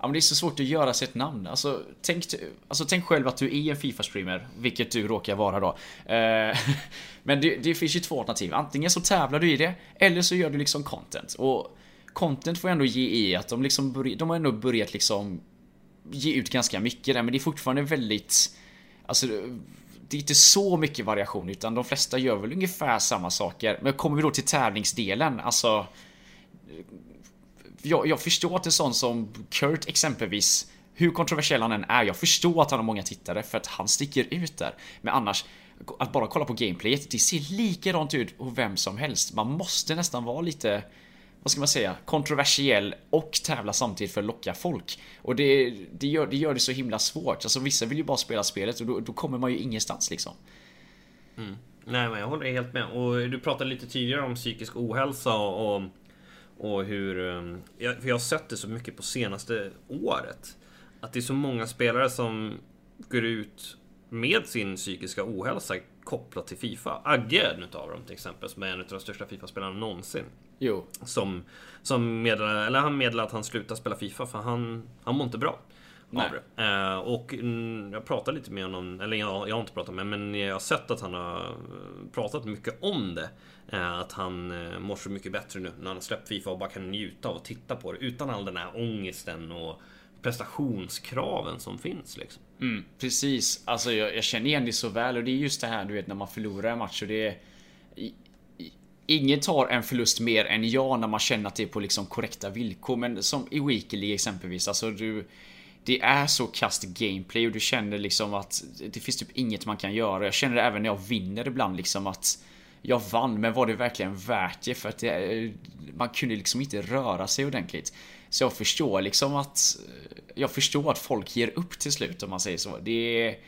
men det är så svårt att göra sig ett namn. Alltså tänk, alltså, tänk själv att du är en Fifa-streamer, vilket du råkar vara då. Eh, *laughs* men det, det, finns ju två alternativ. Antingen så tävlar du i det, eller så gör du liksom content. Och content får jag ändå ge i att de liksom börj- de har ändå börjat liksom ge ut ganska mycket där men det är fortfarande väldigt Alltså det är inte så mycket variation utan de flesta gör väl ungefär samma saker. Men kommer vi då till tävlingsdelen, alltså jag, jag förstår att en sån som Kurt exempelvis hur kontroversiell han än är, jag förstår att han har många tittare för att han sticker ut där. Men annars, att bara kolla på gameplayet, det ser likadant ut på vem som helst. Man måste nästan vara lite, vad ska man säga, kontroversiell och tävla samtidigt för att locka folk. Och det, det, gör, det gör det så himla svårt. Alltså vissa vill ju bara spela spelet och då, då kommer man ju ingenstans liksom. Mm. Nej men jag håller helt med. Och du pratade lite tidigare om psykisk ohälsa och, och, hur... Ehm, jag- För jag har sett det så mycket på senaste året. Att det är så många spelare som går ut med sin psykiska ohälsa kopplat till Fifa. Agge är en utav dem till exempel, som är en av de största Fifa-spelarna någonsin. Jo. Som, som meddelar, eller han meddelar att han slutar spela Fifa för han, han mår inte bra. Nej. Eh, och mm, jag pratade lite med honom, eller jag, jag har inte pratat med honom, men jag har sett att han har eh, pratat mycket om det. Eh, att han eh, mår så mycket bättre nu när han har släppt Fifa och bara kan njuta av att titta på det utan all den här ångesten och prestationskraven som finns liksom. Mm, precis, alltså jag, jag känner igen det så väl och det är just det här du vet när man förlorar en match och det är... Ingen tar en förlust mer än jag när man känner att det är på liksom korrekta villkor men som i Weekly exempelvis, alltså du... Det är så kast gameplay och du känner liksom att det finns typ inget man kan göra. Jag känner det även när jag vinner ibland liksom att jag vann, men var det verkligen värt det? För att det, man kunde liksom inte röra sig ordentligt. Så jag förstår liksom att jag förstår att folk ger upp till slut om man säger så. Det är...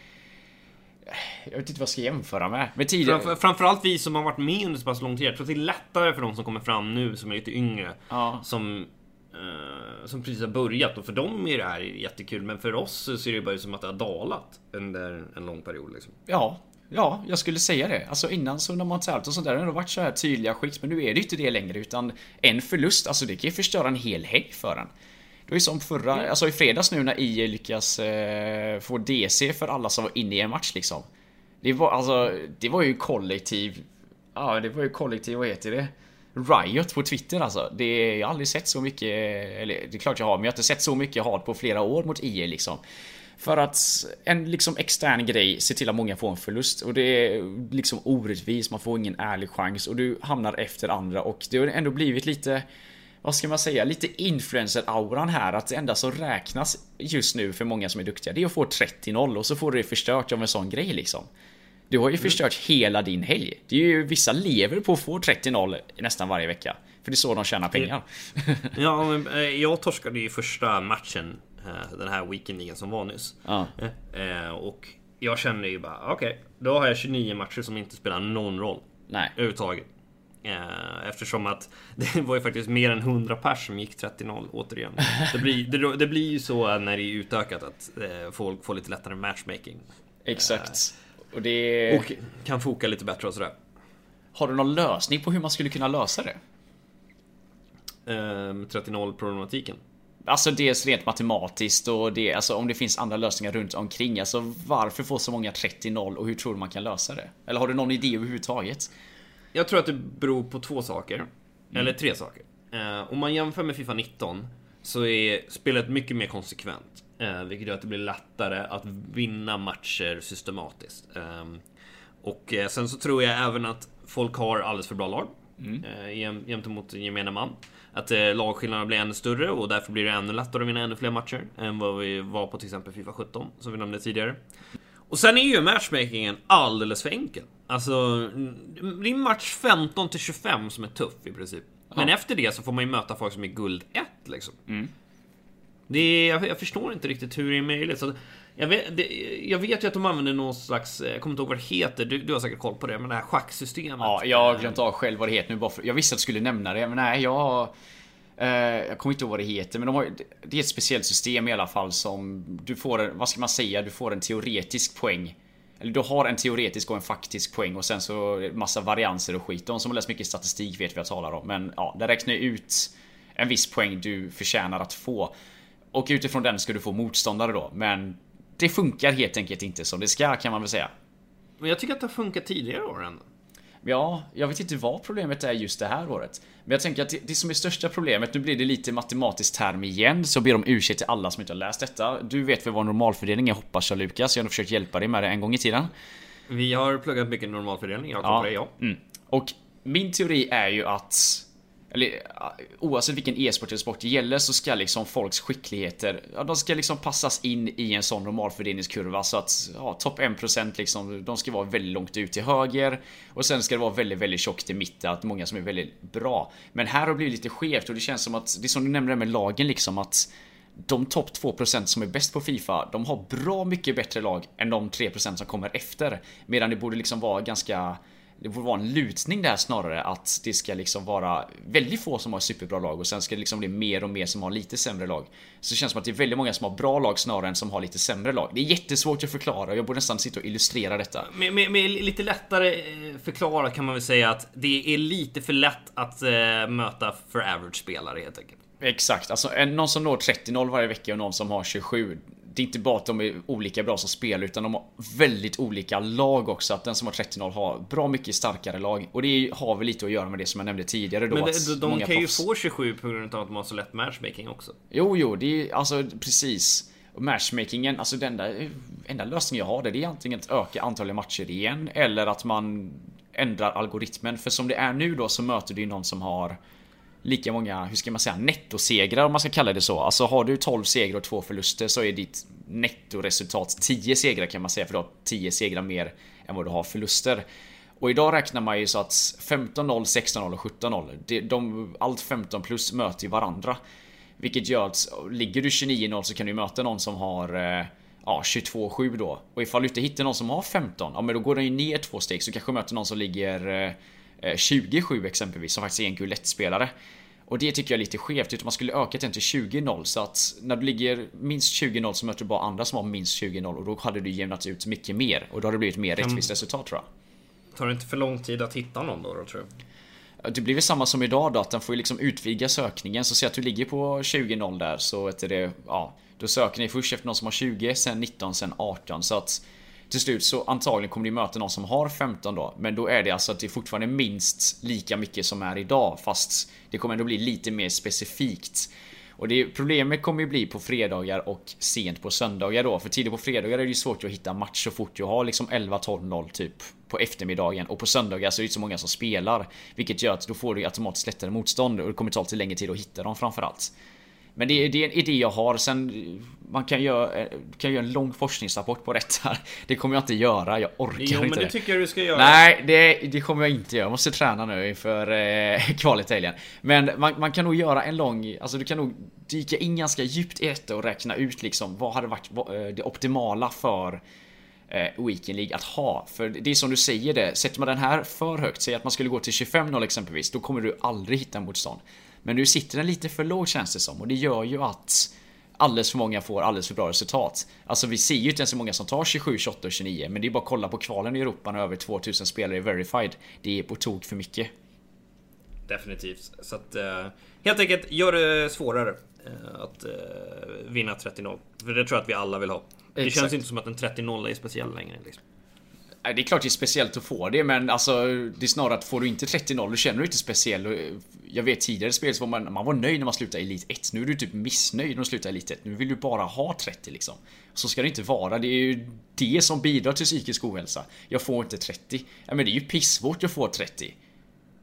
Jag vet inte vad jag ska jämföra med. Men tidigare... Framför, framförallt vi som har varit med under så pass lång tid. Jag tror att det är lättare för de som kommer fram nu som är lite yngre. Ja. Som, eh, som precis har börjat. Och för dem är det här jättekul. Men för oss ser det bara ut som att det har dalat under en lång period. Liksom. Ja, ja, jag skulle säga det. Alltså innan så när man tävlat och sånt där, det har varit så här tydliga skikt. Men nu är det ju inte det längre utan en förlust, alltså det kan ju förstöra en hel helg för en. Det ju som förra, alltså i fredags nu när IE lyckas eh, få DC för alla som var inne i en match liksom. Det var alltså, det var ju kollektiv, ja det var ju kollektiv, vad heter det? Riot på Twitter alltså. Det, jag har aldrig sett så mycket, eller det är klart jag har, men jag har inte sett så mycket hat på flera år mot IE liksom. För att en liksom extern grej ser till att många får en förlust och det är liksom orättvist, man får ingen ärlig chans och du hamnar efter andra och det har ändå blivit lite vad ska man säga, lite influencer-auran här att det enda som räknas just nu för många som är duktiga det är att få 30-0 och så får du det förstört av en sån grej liksom. Du har ju förstört hela din helg. Det är ju, vissa lever på att få 30-0 nästan varje vecka. För det är så de tjänar pengar. Ja, men, eh, jag torskade ju första matchen eh, den här weekendligan som var nyss. Ja. Eh, och jag kände ju bara, okej, då har jag 29 matcher som inte spelar någon roll. Nej. Överhuvudtaget. Eh, Eftersom att *laughs* det var ju faktiskt mer än 100 pers som gick 30-0 återigen. Det blir, det, det blir ju så när det är utökat att eh, folk får lite lättare matchmaking. Exakt. Och det... Och kan foka lite bättre och sådär. Har du någon lösning på hur man skulle kunna lösa det? Eh, 30-0 problematiken. Alltså dels rent matematiskt och det, alltså om det finns andra lösningar runt omkring. Alltså varför får så många 30-0 och hur tror du man kan lösa det? Eller har du någon idé överhuvudtaget? Jag tror att det beror på två saker. Eller tre saker. Eh, om man jämför med Fifa 19 så är spelet mycket mer konsekvent. Eh, vilket gör att det blir lättare att vinna matcher systematiskt. Ehm, och eh, sen så tror jag även att folk har alldeles för bra lag. Eh, jäm- gentemot gemene man. Att eh, lagskillnaderna blir ännu större och därför blir det ännu lättare att vinna ännu fler matcher än vad vi var på till exempel Fifa 17, som vi nämnde tidigare. Och sen är ju matchmakingen alldeles för enkel. Alltså, mm, det är match 15 till 25 som är tuff i princip. Men efter det så får man ju möta folk som är guld 1 liksom. Det är, jag, jag förstår inte riktigt hur det är möjligt. Så jag, vet, det, jag vet ju att de använder någon slags, jag kommer inte ihåg vad det heter, du, du har säkert koll på det, men det här schacksystemet. Ja, jag har glömt av själv vad det heter nu bara för, Jag visste att du skulle nämna det men nej jag har eh, Eh, jag kommer inte ihåg vad det heter men de har, Det är ett speciellt system i alla fall som Du får vad ska man säga, du får en teoretisk poäng Eller du har en teoretisk och en faktisk poäng och sen så massa varianser och skit. De som har läst mycket statistik vet vad jag talar om men ja, där räknar jag ut En viss poäng du förtjänar att få Och utifrån den ska du få motståndare då men Det funkar helt enkelt inte som det ska kan man väl säga Men jag tycker att det har funkat tidigare år ändå. Ja, jag vet inte vad problemet är just det här året. Men jag tänker att det, det som är största problemet, nu blir det lite matematisk term igen, så ber om ursäkt till alla som inte har läst detta. Du vet väl vad normalfördelning är hoppas jag Lukas, jag har försökt hjälpa dig med det en gång i tiden. Vi har pluggat mycket normalfördelning, jag ja. det, ja. Mm. Och min teori är ju att eller oavsett vilken e-sport eller sport det gäller så ska liksom folks skickligheter, ja, de ska liksom passas in i en sån normalfördelningskurva så att ja, topp 1% liksom, de ska vara väldigt långt ut till höger och sen ska det vara väldigt, väldigt tjockt i mitten, att många som är väldigt bra. Men här har det blivit lite skevt och det känns som att, det är som du nämnde med lagen liksom att de topp 2% som är bäst på Fifa, de har bra mycket bättre lag än de 3% som kommer efter. Medan det borde liksom vara ganska det borde vara en lutning där snarare att det ska liksom vara väldigt få som har superbra lag och sen ska det liksom bli mer och mer som har lite sämre lag. Så det känns som att det är väldigt många som har bra lag snarare än som har lite sämre lag. Det är jättesvårt att förklara och jag borde nästan sitta och illustrera detta. Med, med, med lite lättare eh, förklara kan man väl säga att det är lite för lätt att uh, möta för average spelare helt enkelt. Exakt, alltså någon som når 30-0 varje vecka och någon som har 27 det är inte bara att de är olika bra som spelare utan de har väldigt olika lag också. Att den som har 30-0 har bra mycket starkare lag. Och det har väl lite att göra med det som jag nämnde tidigare då. Men det, de, de kan proffs... ju få 27 på grund av att de har så lätt matchmaking också. Jo, jo, det är alltså precis. Matchmakingen, alltså den enda, enda lösningen jag har det, det är antingen att öka antalet matcher igen eller att man ändrar algoritmen. För som det är nu då så möter du ju någon som har lika många, hur ska man säga, nettosegrar om man ska kalla det så. Alltså har du 12 segrar och 2 förluster så är ditt nettoresultat 10 segrar kan man säga för du har 10 segrar mer än vad du har förluster. Och idag räknar man ju så att 15-0, 16-0 och 17-0. De, allt 15 plus möter ju varandra. Vilket gör att ligger du 29-0 så kan du möta någon som har eh, ja, 22-7 då. Och ifall du inte hittar någon som har 15, ja men då går den ju ner två steg så kanske möter någon som ligger eh, eh, 27 eh, exempelvis som faktiskt är en Gulett-spelare. Och det tycker jag är lite skevt, utan man skulle öka den till 20-0 så att när du ligger minst 20-0 så möter du bara andra som har minst 20-0 och då hade du jämnat ut mycket mer och då hade det blivit mer rättvist resultat tror jag. Tar det inte för lång tid att hitta någon då, då tror jag? Det blir väl samma som idag då, att den får ju liksom utvidga sökningen. Så säg att du ligger på 20-0 där så är det, ja, då söker ni först efter någon som har 20, sen 19, sen 18. Så att till slut så antagligen kommer ni möta någon som har 15 då. Men då är det alltså att det är fortfarande minst lika mycket som är idag. Fast det kommer ändå bli lite mer specifikt. Och det, problemet kommer ju bli på fredagar och sent på söndagar då. För tidigt på fredagar är det ju svårt att hitta match så fort du har liksom 11-12-0 typ på eftermiddagen. Och på söndagar så är det inte så många som spelar. Vilket gör att då får du automatiskt lättare motstånd och det kommer ta lite längre tid att hitta dem framförallt. Men det, det är en idé jag har. Sen man kan göra, kan göra en lång forskningsrapport på detta. Det kommer jag inte göra. Jag orkar jo, inte men det. tycker jag du ska göra. Nej, det, det kommer jag inte göra. Jag måste träna nu inför eh, *laughs* kvalet helgen. Men man, man, kan nog göra en lång, alltså du kan nog dyka in ganska djupt i detta och räkna ut liksom vad hade varit vad, eh, det optimala för eh, Weekend League att ha. För det är som du säger det, sätter man den här för högt, säg att man skulle gå till 25-0 exempelvis, då kommer du aldrig hitta motstånd. Men nu sitter den lite för lågt känns det som och det gör ju att alldeles för många får alldeles för bra resultat. Alltså vi ser ju inte ens så många som tar 27, 28 och 29 men det är bara att kolla på kvalen i Europa när över 2000 spelare är verified. Det är på tok för mycket. Definitivt. Så att uh, helt enkelt gör det svårare uh, att uh, vinna 30-0. För det tror jag att vi alla vill ha. Det Exakt. känns inte som att en 30-0 är speciell längre. Liksom. Det är klart det är speciellt att få det men alltså Det är snarare att får du inte 30-0 då känner du inte speciell. Jag vet tidigare spel så var man, man var nöjd när man slutade Elite 1. Nu är du typ missnöjd när du slutar Elite 1. Nu vill du bara ha 30 liksom. Så ska det inte vara. Det är ju det som bidrar till psykisk ohälsa. Jag får inte 30. Ja, men det är ju pissvårt att få 30.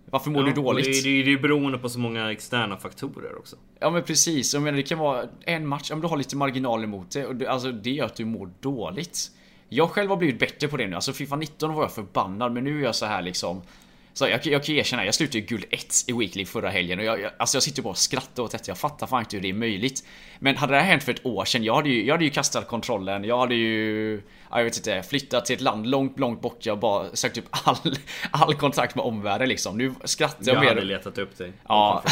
Varför mår ja, du dåligt? Det är, det är beroende på så många externa faktorer också. Ja men precis. Jag menar det kan vara en match, om du har lite marginal emot det. Och det, alltså det gör att du mår dåligt. Jag själv har blivit bättre på det nu. Alltså Fifa 19 var jag förbannad men nu är jag så här liksom så jag, jag kan erkänna, jag slutade ju guld 1 i Weekly förra helgen och jag, jag, alltså jag sitter bara och skrattar åt detta. Jag fattar fan inte hur det är möjligt. Men hade det här hänt för ett år sedan, jag hade ju, jag hade ju kastat kontrollen. Jag hade ju, jag vet inte, flyttat till ett land långt, långt bort. Jag bara sökt upp all, all kontakt med omvärlden liksom. Nu skrattar jag, jag mer. Jag hade letat upp dig. Ja,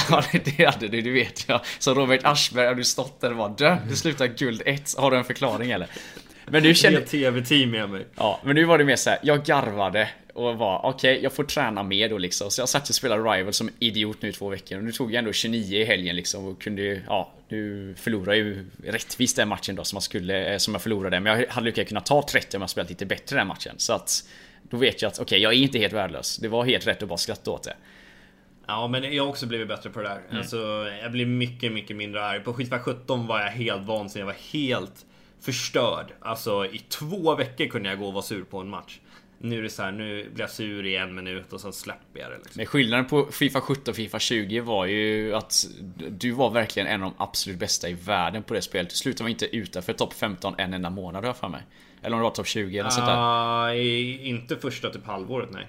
det hade du, det vet jag. Så Robert Aschberg, har du stått där och bara dö, du slutar guld 1. Har du en förklaring eller? Men nu kände... TV-team med mig. Ja, men nu var det mer så här, jag garvade och var okej, okay, jag får träna mer då liksom. Så jag satt och spelade Rival som idiot nu i två veckor. Och nu tog jag ändå 29 i helgen liksom och kunde ja, nu förlorade ju rättvist den matchen då som jag skulle, eh, som jag förlorade. Men jag hade lika kunnat ta 30 om jag spelat lite bättre den matchen. Så att då vet jag att okej, okay, jag är inte helt värdelös. Det var helt rätt att bara skratta åt det. Ja, men jag har också blivit bättre på det där. Mm. Alltså, jag blir mycket, mycket mindre arg. På skitspel 17 var jag helt vansinnig. Jag var helt förstörd. Alltså i två veckor kunde jag gå och vara sur på en match. Nu är det så här, nu blir jag sur i en minut och sen släpper jag det. Liksom. Men skillnaden på Fifa 17 och Fifa 20 var ju att du var verkligen en av de absolut bästa i världen på det spelet. Du slutade inte utanför topp 15 en enda månad har jag för mig. Eller om det var topp 20 eller sånt där. Uh, inte första typ halvåret, nej.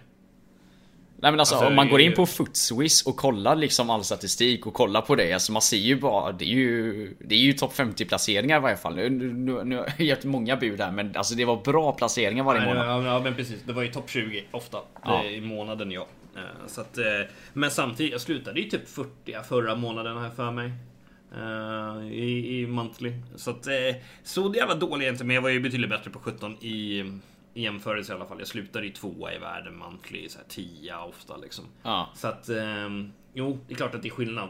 Nej men alltså, alltså om man går in på Footswiss och kollar liksom all statistik och kollar på det. Alltså man ser ju bara, det är ju, det är ju topp 50 placeringar i varje fall. Nu, nu, nu har jag gett många bud här men alltså det var bra placeringar varje Nej, månad. Ja, men precis, det var ju topp 20 ofta ja. i månaden ja. Eh, så att, eh, men samtidigt, jag slutade ju typ 40 förra månaden här för mig. Uh, i, i monthly. Så att, så jävla dålig inte, men jag var ju betydligt bättre på 17 i i jämförelse i alla fall. Jag slutade i tvåa i världen monthly, så här tia ofta liksom. Ja. Så att, um, jo, det är klart att det är skillnad.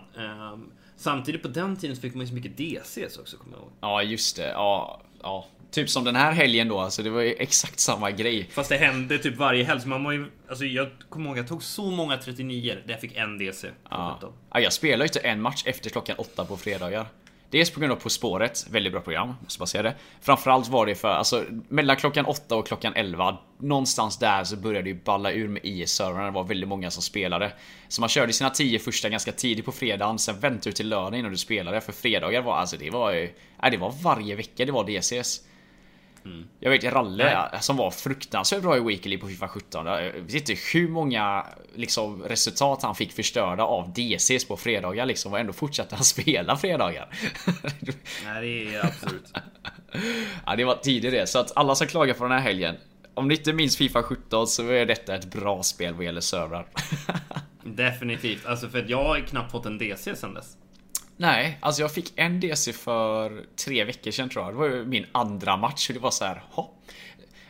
Um, samtidigt på den tiden så fick man ju så mycket DCs också, kommer jag ihåg. Ja, just det. Ja, ja. Typ som den här helgen då, alltså det var ju exakt samma grej. Fast det hände typ varje helg, så man var ju, alltså jag kommer ihåg, jag tog så många 39 där jag fick en DC. Ja. ja jag spelade ju inte en match efter klockan åtta på fredagar. Dels på grund av På spåret, väldigt bra program, måste bara säga det. Framförallt var det för, alltså mellan klockan 8 och klockan 11, någonstans där så började det ju balla ur med e IS-servrarna, det var väldigt många som spelade. Så man körde sina 10 första ganska tidigt på fredagen, sen väntade du till lördag innan du spelade, för fredagar var alltså, det var ju, nej det var varje vecka det var DCS. Mm. Jag vet Ralle Nej. som var fruktansvärt bra i Weekly på Fifa 17. Jag vet inte hur många liksom, resultat han fick förstörda av DCs på fredagar liksom och ändå fortsatte han *laughs* spela fredagar. Nej det är absolut. *laughs* ja det var tidigt det. Så att alla som klagar på den här helgen. Om ni inte minns Fifa 17 så är detta ett bra spel vad gäller servrar. *laughs* Definitivt. Alltså för att jag har knappt fått en DC sen dess. Nej, alltså jag fick en DC för tre veckor sedan tror jag. Det var ju min andra match och det var så här, hopp.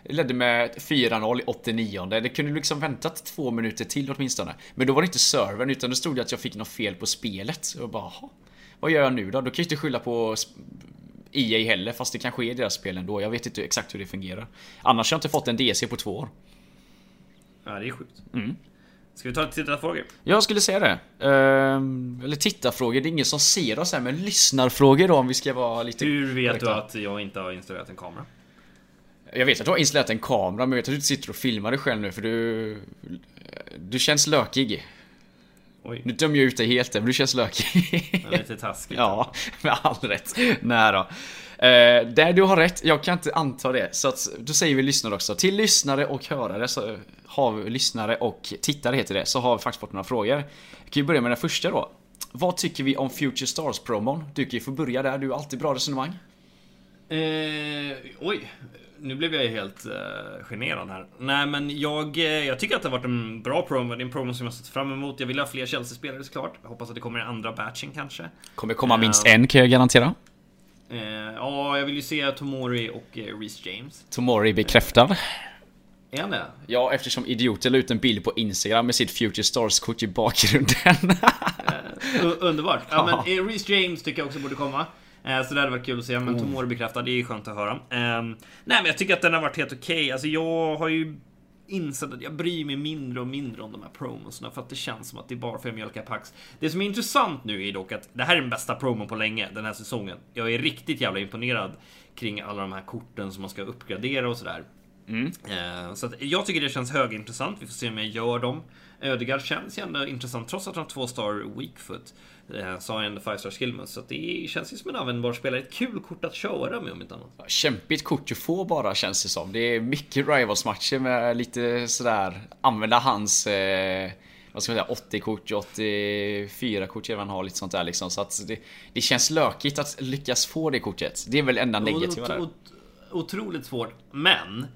Det ledde med 4-0 i 89 Det kunde liksom väntat två minuter till åtminstone. Men då var det inte servern utan det stod att jag fick något fel på spelet. Och bara, hopp. Vad gör jag nu då? Då kan jag inte skylla på EA heller fast det kanske är deras spel ändå. Jag vet inte exakt hur det fungerar. Annars har jag inte fått en DC på två år. Ja, det är sjukt. Mm. Ska vi ta lite tittarfrågor? Jag skulle säga det. Ehm, eller tittarfrågor, det är ingen som ser oss här, men lyssnarfrågor då om vi ska vara lite... Hur vet korrekta. du att jag inte har installerat en kamera? Jag vet att du har installerat en kamera, men jag vet att du inte sitter och filmar dig själv nu för du... Du känns lökig. Oj. Nu dömer jag ut dig helt men du känns lökig. Lite taskigt. *laughs* ja, med all rätt. Nej då. Eh, där du har rätt, jag kan inte anta det. Så att, då säger vi lyssnare också. Till lyssnare och hörare, så har vi, lyssnare och tittare heter det, så har vi faktiskt fått några frågor. Vi kan ju börja med den första då. Vad tycker vi om Future Stars-promon? Du kan ju få börja där, du har alltid bra resonemang. Eh, oj, nu blev jag helt uh, generad här. Nej men jag, eh, jag tycker att det har varit en bra promo. Det är en promo som jag sett fram emot. Jag vill ha fler Chelsea-spelare såklart. Jag hoppas att det kommer i andra batchen kanske. Kommer komma minst en kan jag garantera. Eh, ja, jag vill ju se Tomori och eh, Reece James. Tomori bekräftar. Är han det? Ja, eftersom idioten la ut en bild på Instagram med sitt Future Stars-kort i bakgrunden. *laughs* eh, underbart. Ja, men Reece James tycker jag också borde komma. Så det hade varit kul att se, men oh. Tomori bekräftar, det är skönt att höra. Ehm, nej men jag tycker att den har varit helt okej. Okay. Alltså jag har ju insett att jag bryr mig mindre och mindre om de här promosarna för att det känns som att det är bara för att mjölka Pax. Det som är intressant nu är dock att det här är den bästa promon på länge den här säsongen. Jag är riktigt jävla imponerad kring alla de här korten som man ska uppgradera och sådär. Mm. Eh, så jag tycker det känns högintressant. Vi får se om jag gör dem. Ödegaard känns ju ändå intressant trots att han har två star weakfoot. Eh, sa ändå 5 star skillman. Så det känns ju som en användbar spelare. Ett kul kort att köra med om inte annat. Kämpigt kort du får bara känns det som. Det är mycket rivals matcher med lite sådär använda hans eh, vad ska man säga, 80 kort, 84 kort man har lite sånt där liksom. Så att det, det känns lökigt att lyckas få det kortet. Det är väl enda negativa där. Otroligt svårt, men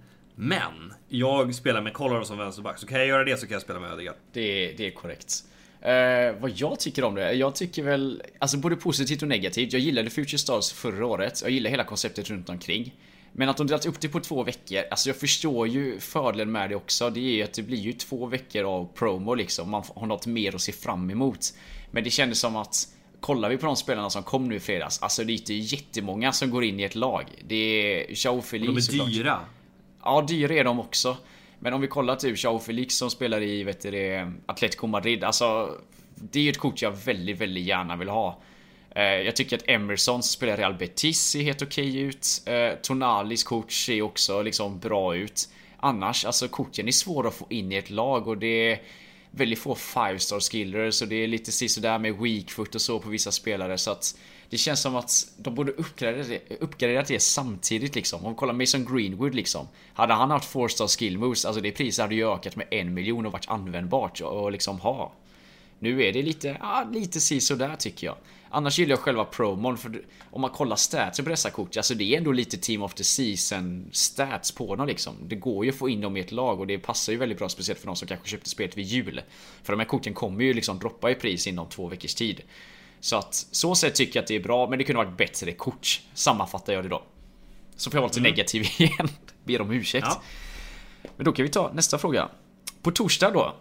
men jag spelar med Kolar som vänsterback, så kan jag göra det så kan jag spela med Ödegaard. Det, det är korrekt. Uh, vad jag tycker om det? Jag tycker väl, alltså både positivt och negativt. Jag gillade Future Stars förra året. Jag gillar hela konceptet runt omkring. Men att de delat upp det på två veckor, alltså jag förstår ju fördelen med det också. Det är ju att det blir ju två veckor av promo liksom. Man har något mer att se fram emot. Men det kändes som att Kollar vi på de spelarna som kom nu i fredags, alltså det är inte jättemånga som går in i ett lag. Det är Joe Felix De är dyra. Ja, dyra är de också. Men om vi kollar typ Joao Felix som spelar i vet du, Atletico Madrid. Alltså, det är ju ett kort jag väldigt, väldigt gärna vill ha. Eh, jag tycker att Emerson som spelar Real Betis ser helt okej okay ut. Eh, Tonalis kort ser också liksom bra ut. Annars, alltså korten är svåra att få in i ett lag och det är väldigt få 5 star skillers och det är lite sådär med weak foot och så på vissa spelare så att det känns som att de borde uppgradera det, uppgradera det samtidigt liksom. Om vi kollar Mason Greenwood liksom. Hade han haft 4 star skill moves, alltså det priset hade ju ökat med en miljon och varit användbart och liksom ha. Nu är det lite, ja, lite sådär tycker jag. Annars gillar jag själva promon för om man kollar statsen på dessa kort, alltså det är ändå lite Team of the Season stats på dem liksom. Det går ju att få in dem i ett lag och det passar ju väldigt bra speciellt för de som kanske köpte spelet vid jul. För de här korten kommer ju liksom droppa i pris inom två veckors tid. Så att så sätt tycker jag att det är bra, men det kunde varit bättre kort. Sammanfattar jag det då. Så får jag vara lite mm. negativ *laughs* igen. Ber om ursäkt. Ja. Men då kan vi ta nästa fråga. På torsdag då.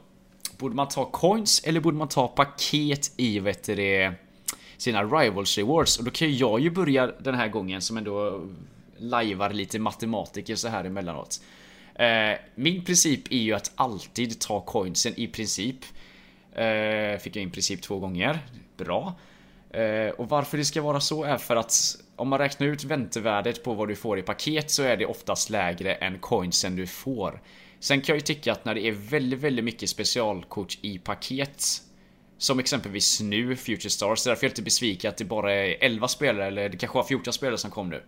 Borde man ta coins eller borde man ta paket i vet det, sina Rivals Rewards? Och då kan jag ju börja den här gången som ändå lajvar lite matematiker så här emellanåt. Eh, min princip är ju att alltid ta coinsen i princip. Eh, fick jag in princip två gånger. Bra. Eh, och varför det ska vara så är för att om man räknar ut väntevärdet på vad du får i paket så är det oftast lägre än coinsen du får. Sen kan jag ju tycka att när det är väldigt, väldigt mycket specialkort i paket som exempelvis nu, Future Stars. Därför är jag lite besviken att det bara är 11 spelare, eller det kanske var 14 spelare som kom nu.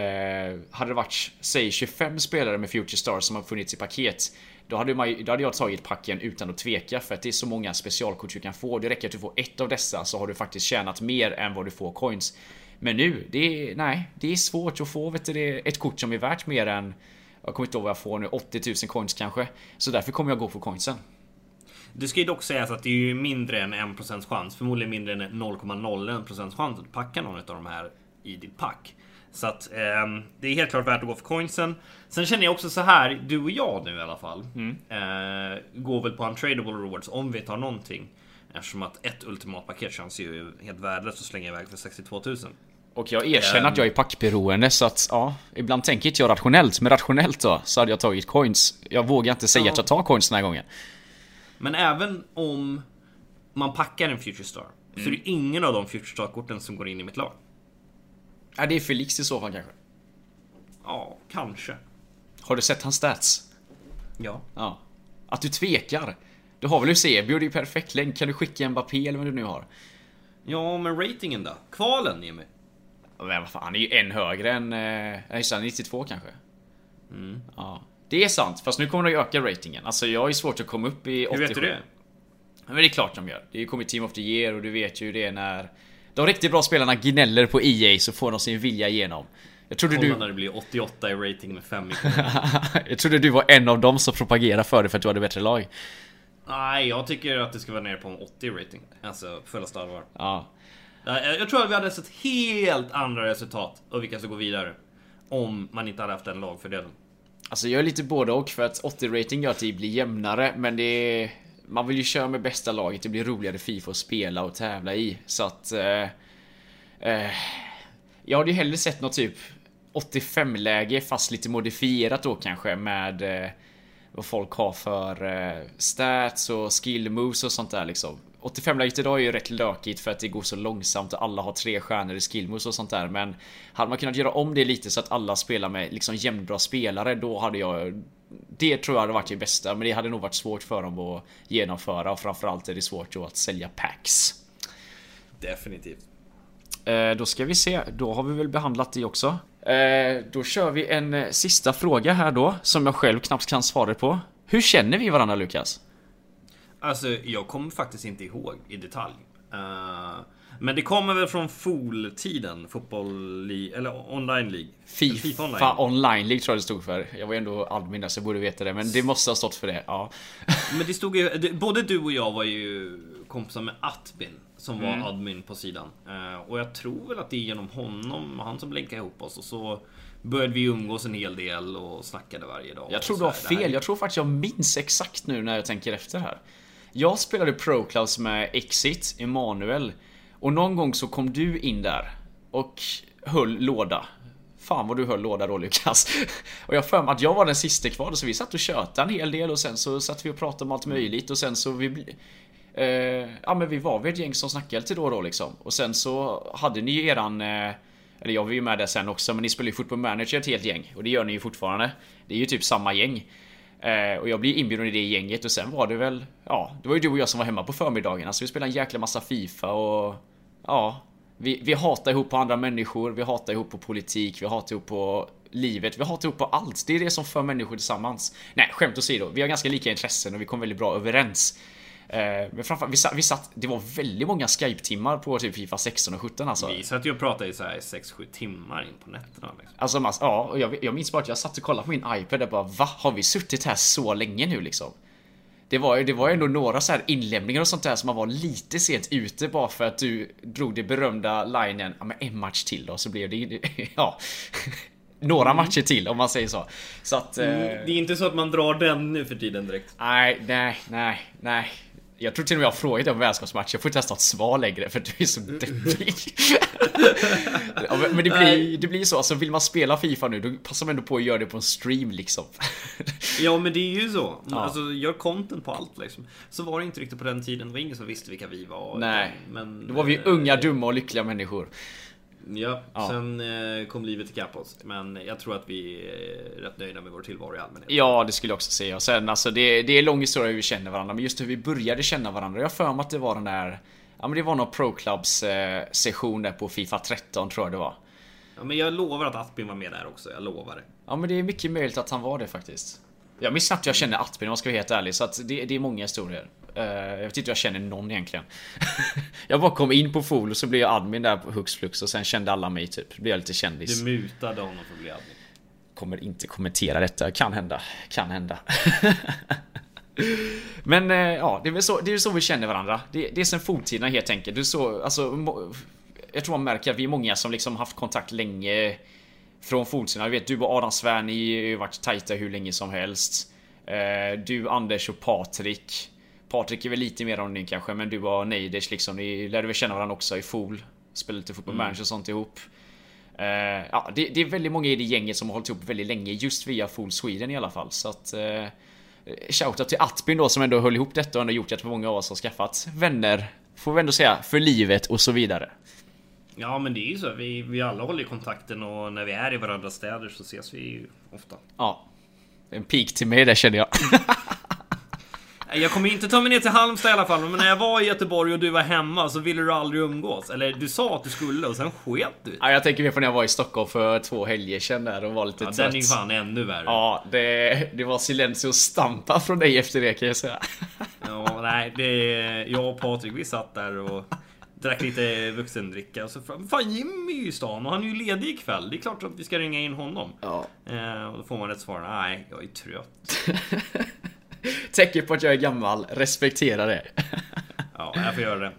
Eh, hade det varit, säg 25 spelare med Future Stars som har funnits i paket. Då hade, man, då hade jag tagit packen utan att tveka för att det är så många specialkort du kan få. Det räcker att du får ett av dessa så har du faktiskt tjänat mer än vad du får coins. Men nu, det är, nej, det är svårt att få vet du, ett kort som är värt mer än jag kommer inte ihåg vad jag får nu, 80 000 coins kanske. Så därför kommer jag gå för coinsen. Det ska ju dock sägas att det är ju mindre än 1% chans, förmodligen mindre än 0,01% chans att packa någon av de här i ditt pack. Så att eh, det är helt klart värt att gå för coinsen. Sen känner jag också så här, du och jag nu i alla fall. Mm. Eh, går väl på untradable rewards om vi tar någonting. Eftersom att ett ultimatpaket känns ju helt värdelöst att slänga iväg för 62 000. Och jag erkänner um, att jag är packberoende så att ja, ibland tänker inte jag rationellt. Men rationellt då så hade jag tagit coins. Jag vågar inte säga ja. att jag tar coins den här gången. Men även om man packar en Future Star mm. så är det ingen av de Future Star-korten som går in i mitt lag. Ja, det är Felix i så fall kanske. Ja, kanske. Har du sett hans stats? Ja. Ja. Att du tvekar. Du har väl Eusebio, det är ju perfekt länk. Kan du skicka Mbappé eller vad du nu har? Ja, men ratingen då? Kvalen Jimmy? Men vad fan, han är ju en högre än... Eh, just 92 kanske. Mm. Ja. Det är sant, fast nu kommer de öka ratingen. Alltså jag är svårt att komma upp i 87. Hur vet du det? Men det är klart de gör. Det kommer Team of the Year och du vet ju det när... De riktigt bra spelarna gnäller på EA så får de sin vilja igenom. Jag trodde Kolla du... när det blir 88 i rating med 5 *laughs* Jag trodde du var en av dem som propagerade för det för att du hade bättre lag. Nej, jag tycker att det ska vara nere på en 80 rating. Alltså fullaste allvar. Ja. Jag tror att vi hade sett helt andra resultat och vilka som går vidare. Om man inte hade haft den lagfördelen. Alltså jag är lite både och för att 80 rating gör att det blir jämnare men det är... Man vill ju köra med bästa laget, det blir roligare Fifa att spela och tävla i. Så att... Eh, eh, jag hade ju hellre sett något typ 85-läge fast lite modifierat då kanske med eh, vad folk har för eh, stats och skill moves och sånt där liksom. 85-läget idag är ju rätt lökigt för att det går så långsamt och alla har tre stjärnor i skill moves och sånt där. Men hade man kunnat göra om det lite så att alla spelar med liksom jämnbra spelare då hade jag det tror jag hade varit det bästa, men det hade nog varit svårt för dem att genomföra och framförallt är det svårt att sälja packs. Definitivt. Eh, då ska vi se, då har vi väl behandlat det också. Eh, då kör vi en eh, sista fråga här då, som jag själv knappt kan svara på. Hur känner vi varandra Lukas? Alltså, jag kommer faktiskt inte ihåg i detalj. Men det kommer väl från FOL-tiden, fotboll, eller online League. FIFA, FIFA online. online. League tror jag det stod för. Jag var ändå admin så jag borde veta det, men det måste ha stått för det. Ja. *laughs* men det stod ju, både du och jag var ju kompisar med Atbin som var mm. admin på sidan. Uh, och jag tror väl att det är genom honom, han som länkade ihop oss och så började vi umgås en hel del och snackade varje dag. Jag tror du har fel. Jag tror faktiskt jag minns exakt nu när jag tänker efter här. Jag spelade Proclaus med Exit, Emanuel. Och någon gång så kom du in där och höll låda. Fan vad du höll låda då Lukas. *laughs* Och jag för mig att jag var den sista kvar så vi satt och tjötade en hel del och sen så satt vi och pratade om allt möjligt och sen så vi eh, ja men vi var väl ett gäng som snackade lite då och då liksom. Och sen så hade ni ju eran... Eh, eller jag var ju med där sen också, men ni spelar ju Football Manager ett helt gäng. Och det gör ni ju fortfarande. Det är ju typ samma gäng. Eh, och jag blev inbjuden i det gänget och sen var det väl... Ja, det var ju du och jag som var hemma på förmiddagarna Så vi spelade en jäkla massa FIFA och... Ja, vi, vi hatar ihop på andra människor, vi hatar ihop på politik, vi hatar ihop på livet, vi hatar ihop på allt. Det är det som för människor tillsammans. Nej, skämt åsido. Vi har ganska lika intressen och vi kom väldigt bra överens. Eh, men framförallt, vi satt, vi satt, det var väldigt många Skype-timmar på typ Fifa 16 och 17 alltså. Vi satt ju och pratade i så här 6-7 timmar in på nätterna. Liksom. Alltså, mass, ja, och jag, jag minns bara att jag satt och kollade på min iPad och bara Va? Har vi suttit här så länge nu liksom? Det var, det var ändå några så här inlämningar och sånt där som man var lite sent ute bara för att du drog det berömda linen Ja men en match till då så blev det *laughs* Ja *laughs* Några mm. matcher till om man säger så. Så att... Mm, eh, det är inte så att man drar den nu för tiden direkt. Nej, nej, nej, nej. Jag tror till och med jag har frågat om vänskapsmatcher. Jag får inte ens något svar längre för du är så deppig. *laughs* men det blir, det blir så. Alltså vill man spela FIFA nu då passar man ändå på att göra det på en stream liksom. ja men det är ju så. Ja. Alltså gör content på allt liksom. Så var det inte riktigt på den tiden. Det var ingen som visste vilka vi var. Nej. Men, då var vi unga, dumma och lyckliga människor. Ja, ja. sen eh, kom livet ikapp oss. Men jag tror att vi är rätt nöjda med vår tillvaro i allmänhet. Ja, det skulle jag också säga. Och sen alltså, det, det är lång historia hur vi känner varandra. Men just hur vi började känna varandra. Jag har för mig att det var den där... Ja men det var någon Pro Clubs eh, session där på Fifa 13 tror jag det var. Ja men jag lovar att Atbin var med där också, jag lovar det. Ja men det är mycket möjligt att han var det faktiskt. Jag minns knappt jag känner Atbin om jag ska vara helt ärlig. Så att det, det är många historier. Uh, jag vet inte jag känner någon egentligen. *laughs* jag bara kom in på Fool och så blev jag admin där på Hux Flux och sen kände alla mig typ. Blev jag lite kändis. Du mutade honom för att bli admin. Kommer inte kommentera detta. Kan hända. Kan hända. *laughs* Men uh, ja, det är väl så, det är så vi känner varandra. Det, det är sen forntiden helt enkelt. Du så, alltså, jag tror man märker att vi är många som liksom haft kontakt länge från forntiden. Jag vet du och Adam Svärn, ni har varit tajta hur länge som helst. Uh, du, Anders och Patrik. Patrik är väl lite mer anonym kanske, men du och Neiders liksom, ni lärde väl känna varandra också i Fool. Spelade lite fotboll mm. och sånt ihop. Uh, ja, det, det, är väldigt många i det gänget som har hållit ihop väldigt länge, just via Fool Sweden i alla fall. Så att... Uh, Shoutout till Atbin då som ändå höll ihop detta och ändå gjort att många av oss har skaffat vänner, får vi ändå säga, för livet och så vidare. Ja men det är ju så, vi, vi alla håller i kontakten och när vi är i varandras städer så ses vi ju ofta. Ja. En pik till mig där känner jag. *laughs* Jag kommer inte ta mig ner till Halmstad i alla fall, men när jag var i Göteborg och du var hemma så ville du aldrig umgås. Eller du sa att du skulle och sen sket du. Ja, jag tänker mer på när jag var i Stockholm för två helger sedan där och var lite ja, trött. Den är fan ännu värre. Ja, det, det var silencio stampa från dig efter det kan jag säga. *laughs* Ja, nej, det... Jag och Patrik vi satt där och drack lite vuxendricka och så Fan Jimmy är i stan och han är ju ledig ikväll. Det är klart att vi ska ringa in honom. Ja. Eh, och då får man ett svar. Nej, jag är trött. *laughs* Tecken på att jag är gammal. Respektera det. ja, jag får göra det.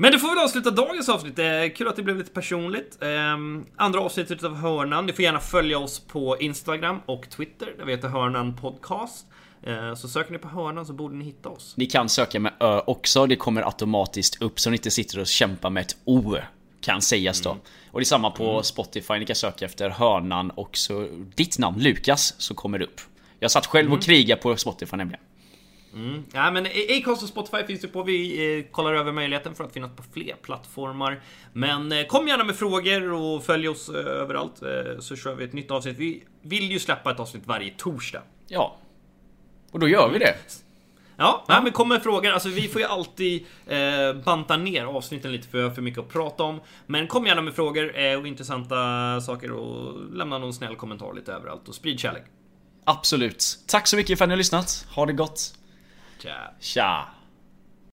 Men det får väl avsluta dagens avsnitt. Kul att det blev lite personligt. Ehm, andra avsnittet av Hörnan. Ni får gärna följa oss på Instagram och Twitter. Där vi heter Hörnan Podcast. Ehm, så söker ni på Hörnan så borde ni hitta oss. Ni kan söka med Ö också. Det kommer automatiskt upp så ni inte sitter och kämpar med ett O. Kan sägas då. Mm. Och det är samma på mm. Spotify. Ni kan söka efter Hörnan och så ditt namn Lukas så kommer det upp. Jag satt själv och mm. krigade på Spotify nämligen. Mm. Ja men Acast och Spotify finns det på. Vi eh, kollar över möjligheten för att finnas på fler plattformar. Men eh, kom gärna med frågor och följ oss eh, överallt så kör vi ett nytt avsnitt. Vi vill ju släppa ett avsnitt varje torsdag. Ja. Och då gör vi det. Ja, ja. men kom med frågor. Alltså, vi får ju alltid banta ner avsnitten lite för vi har för mycket att prata om. Men kom gärna med frågor och intressanta saker och lämna någon snäll kommentar lite överallt och sprid kärlek. Absolut. Tack så mycket för att ni har lyssnat. Ha det gott. Tja. Tja.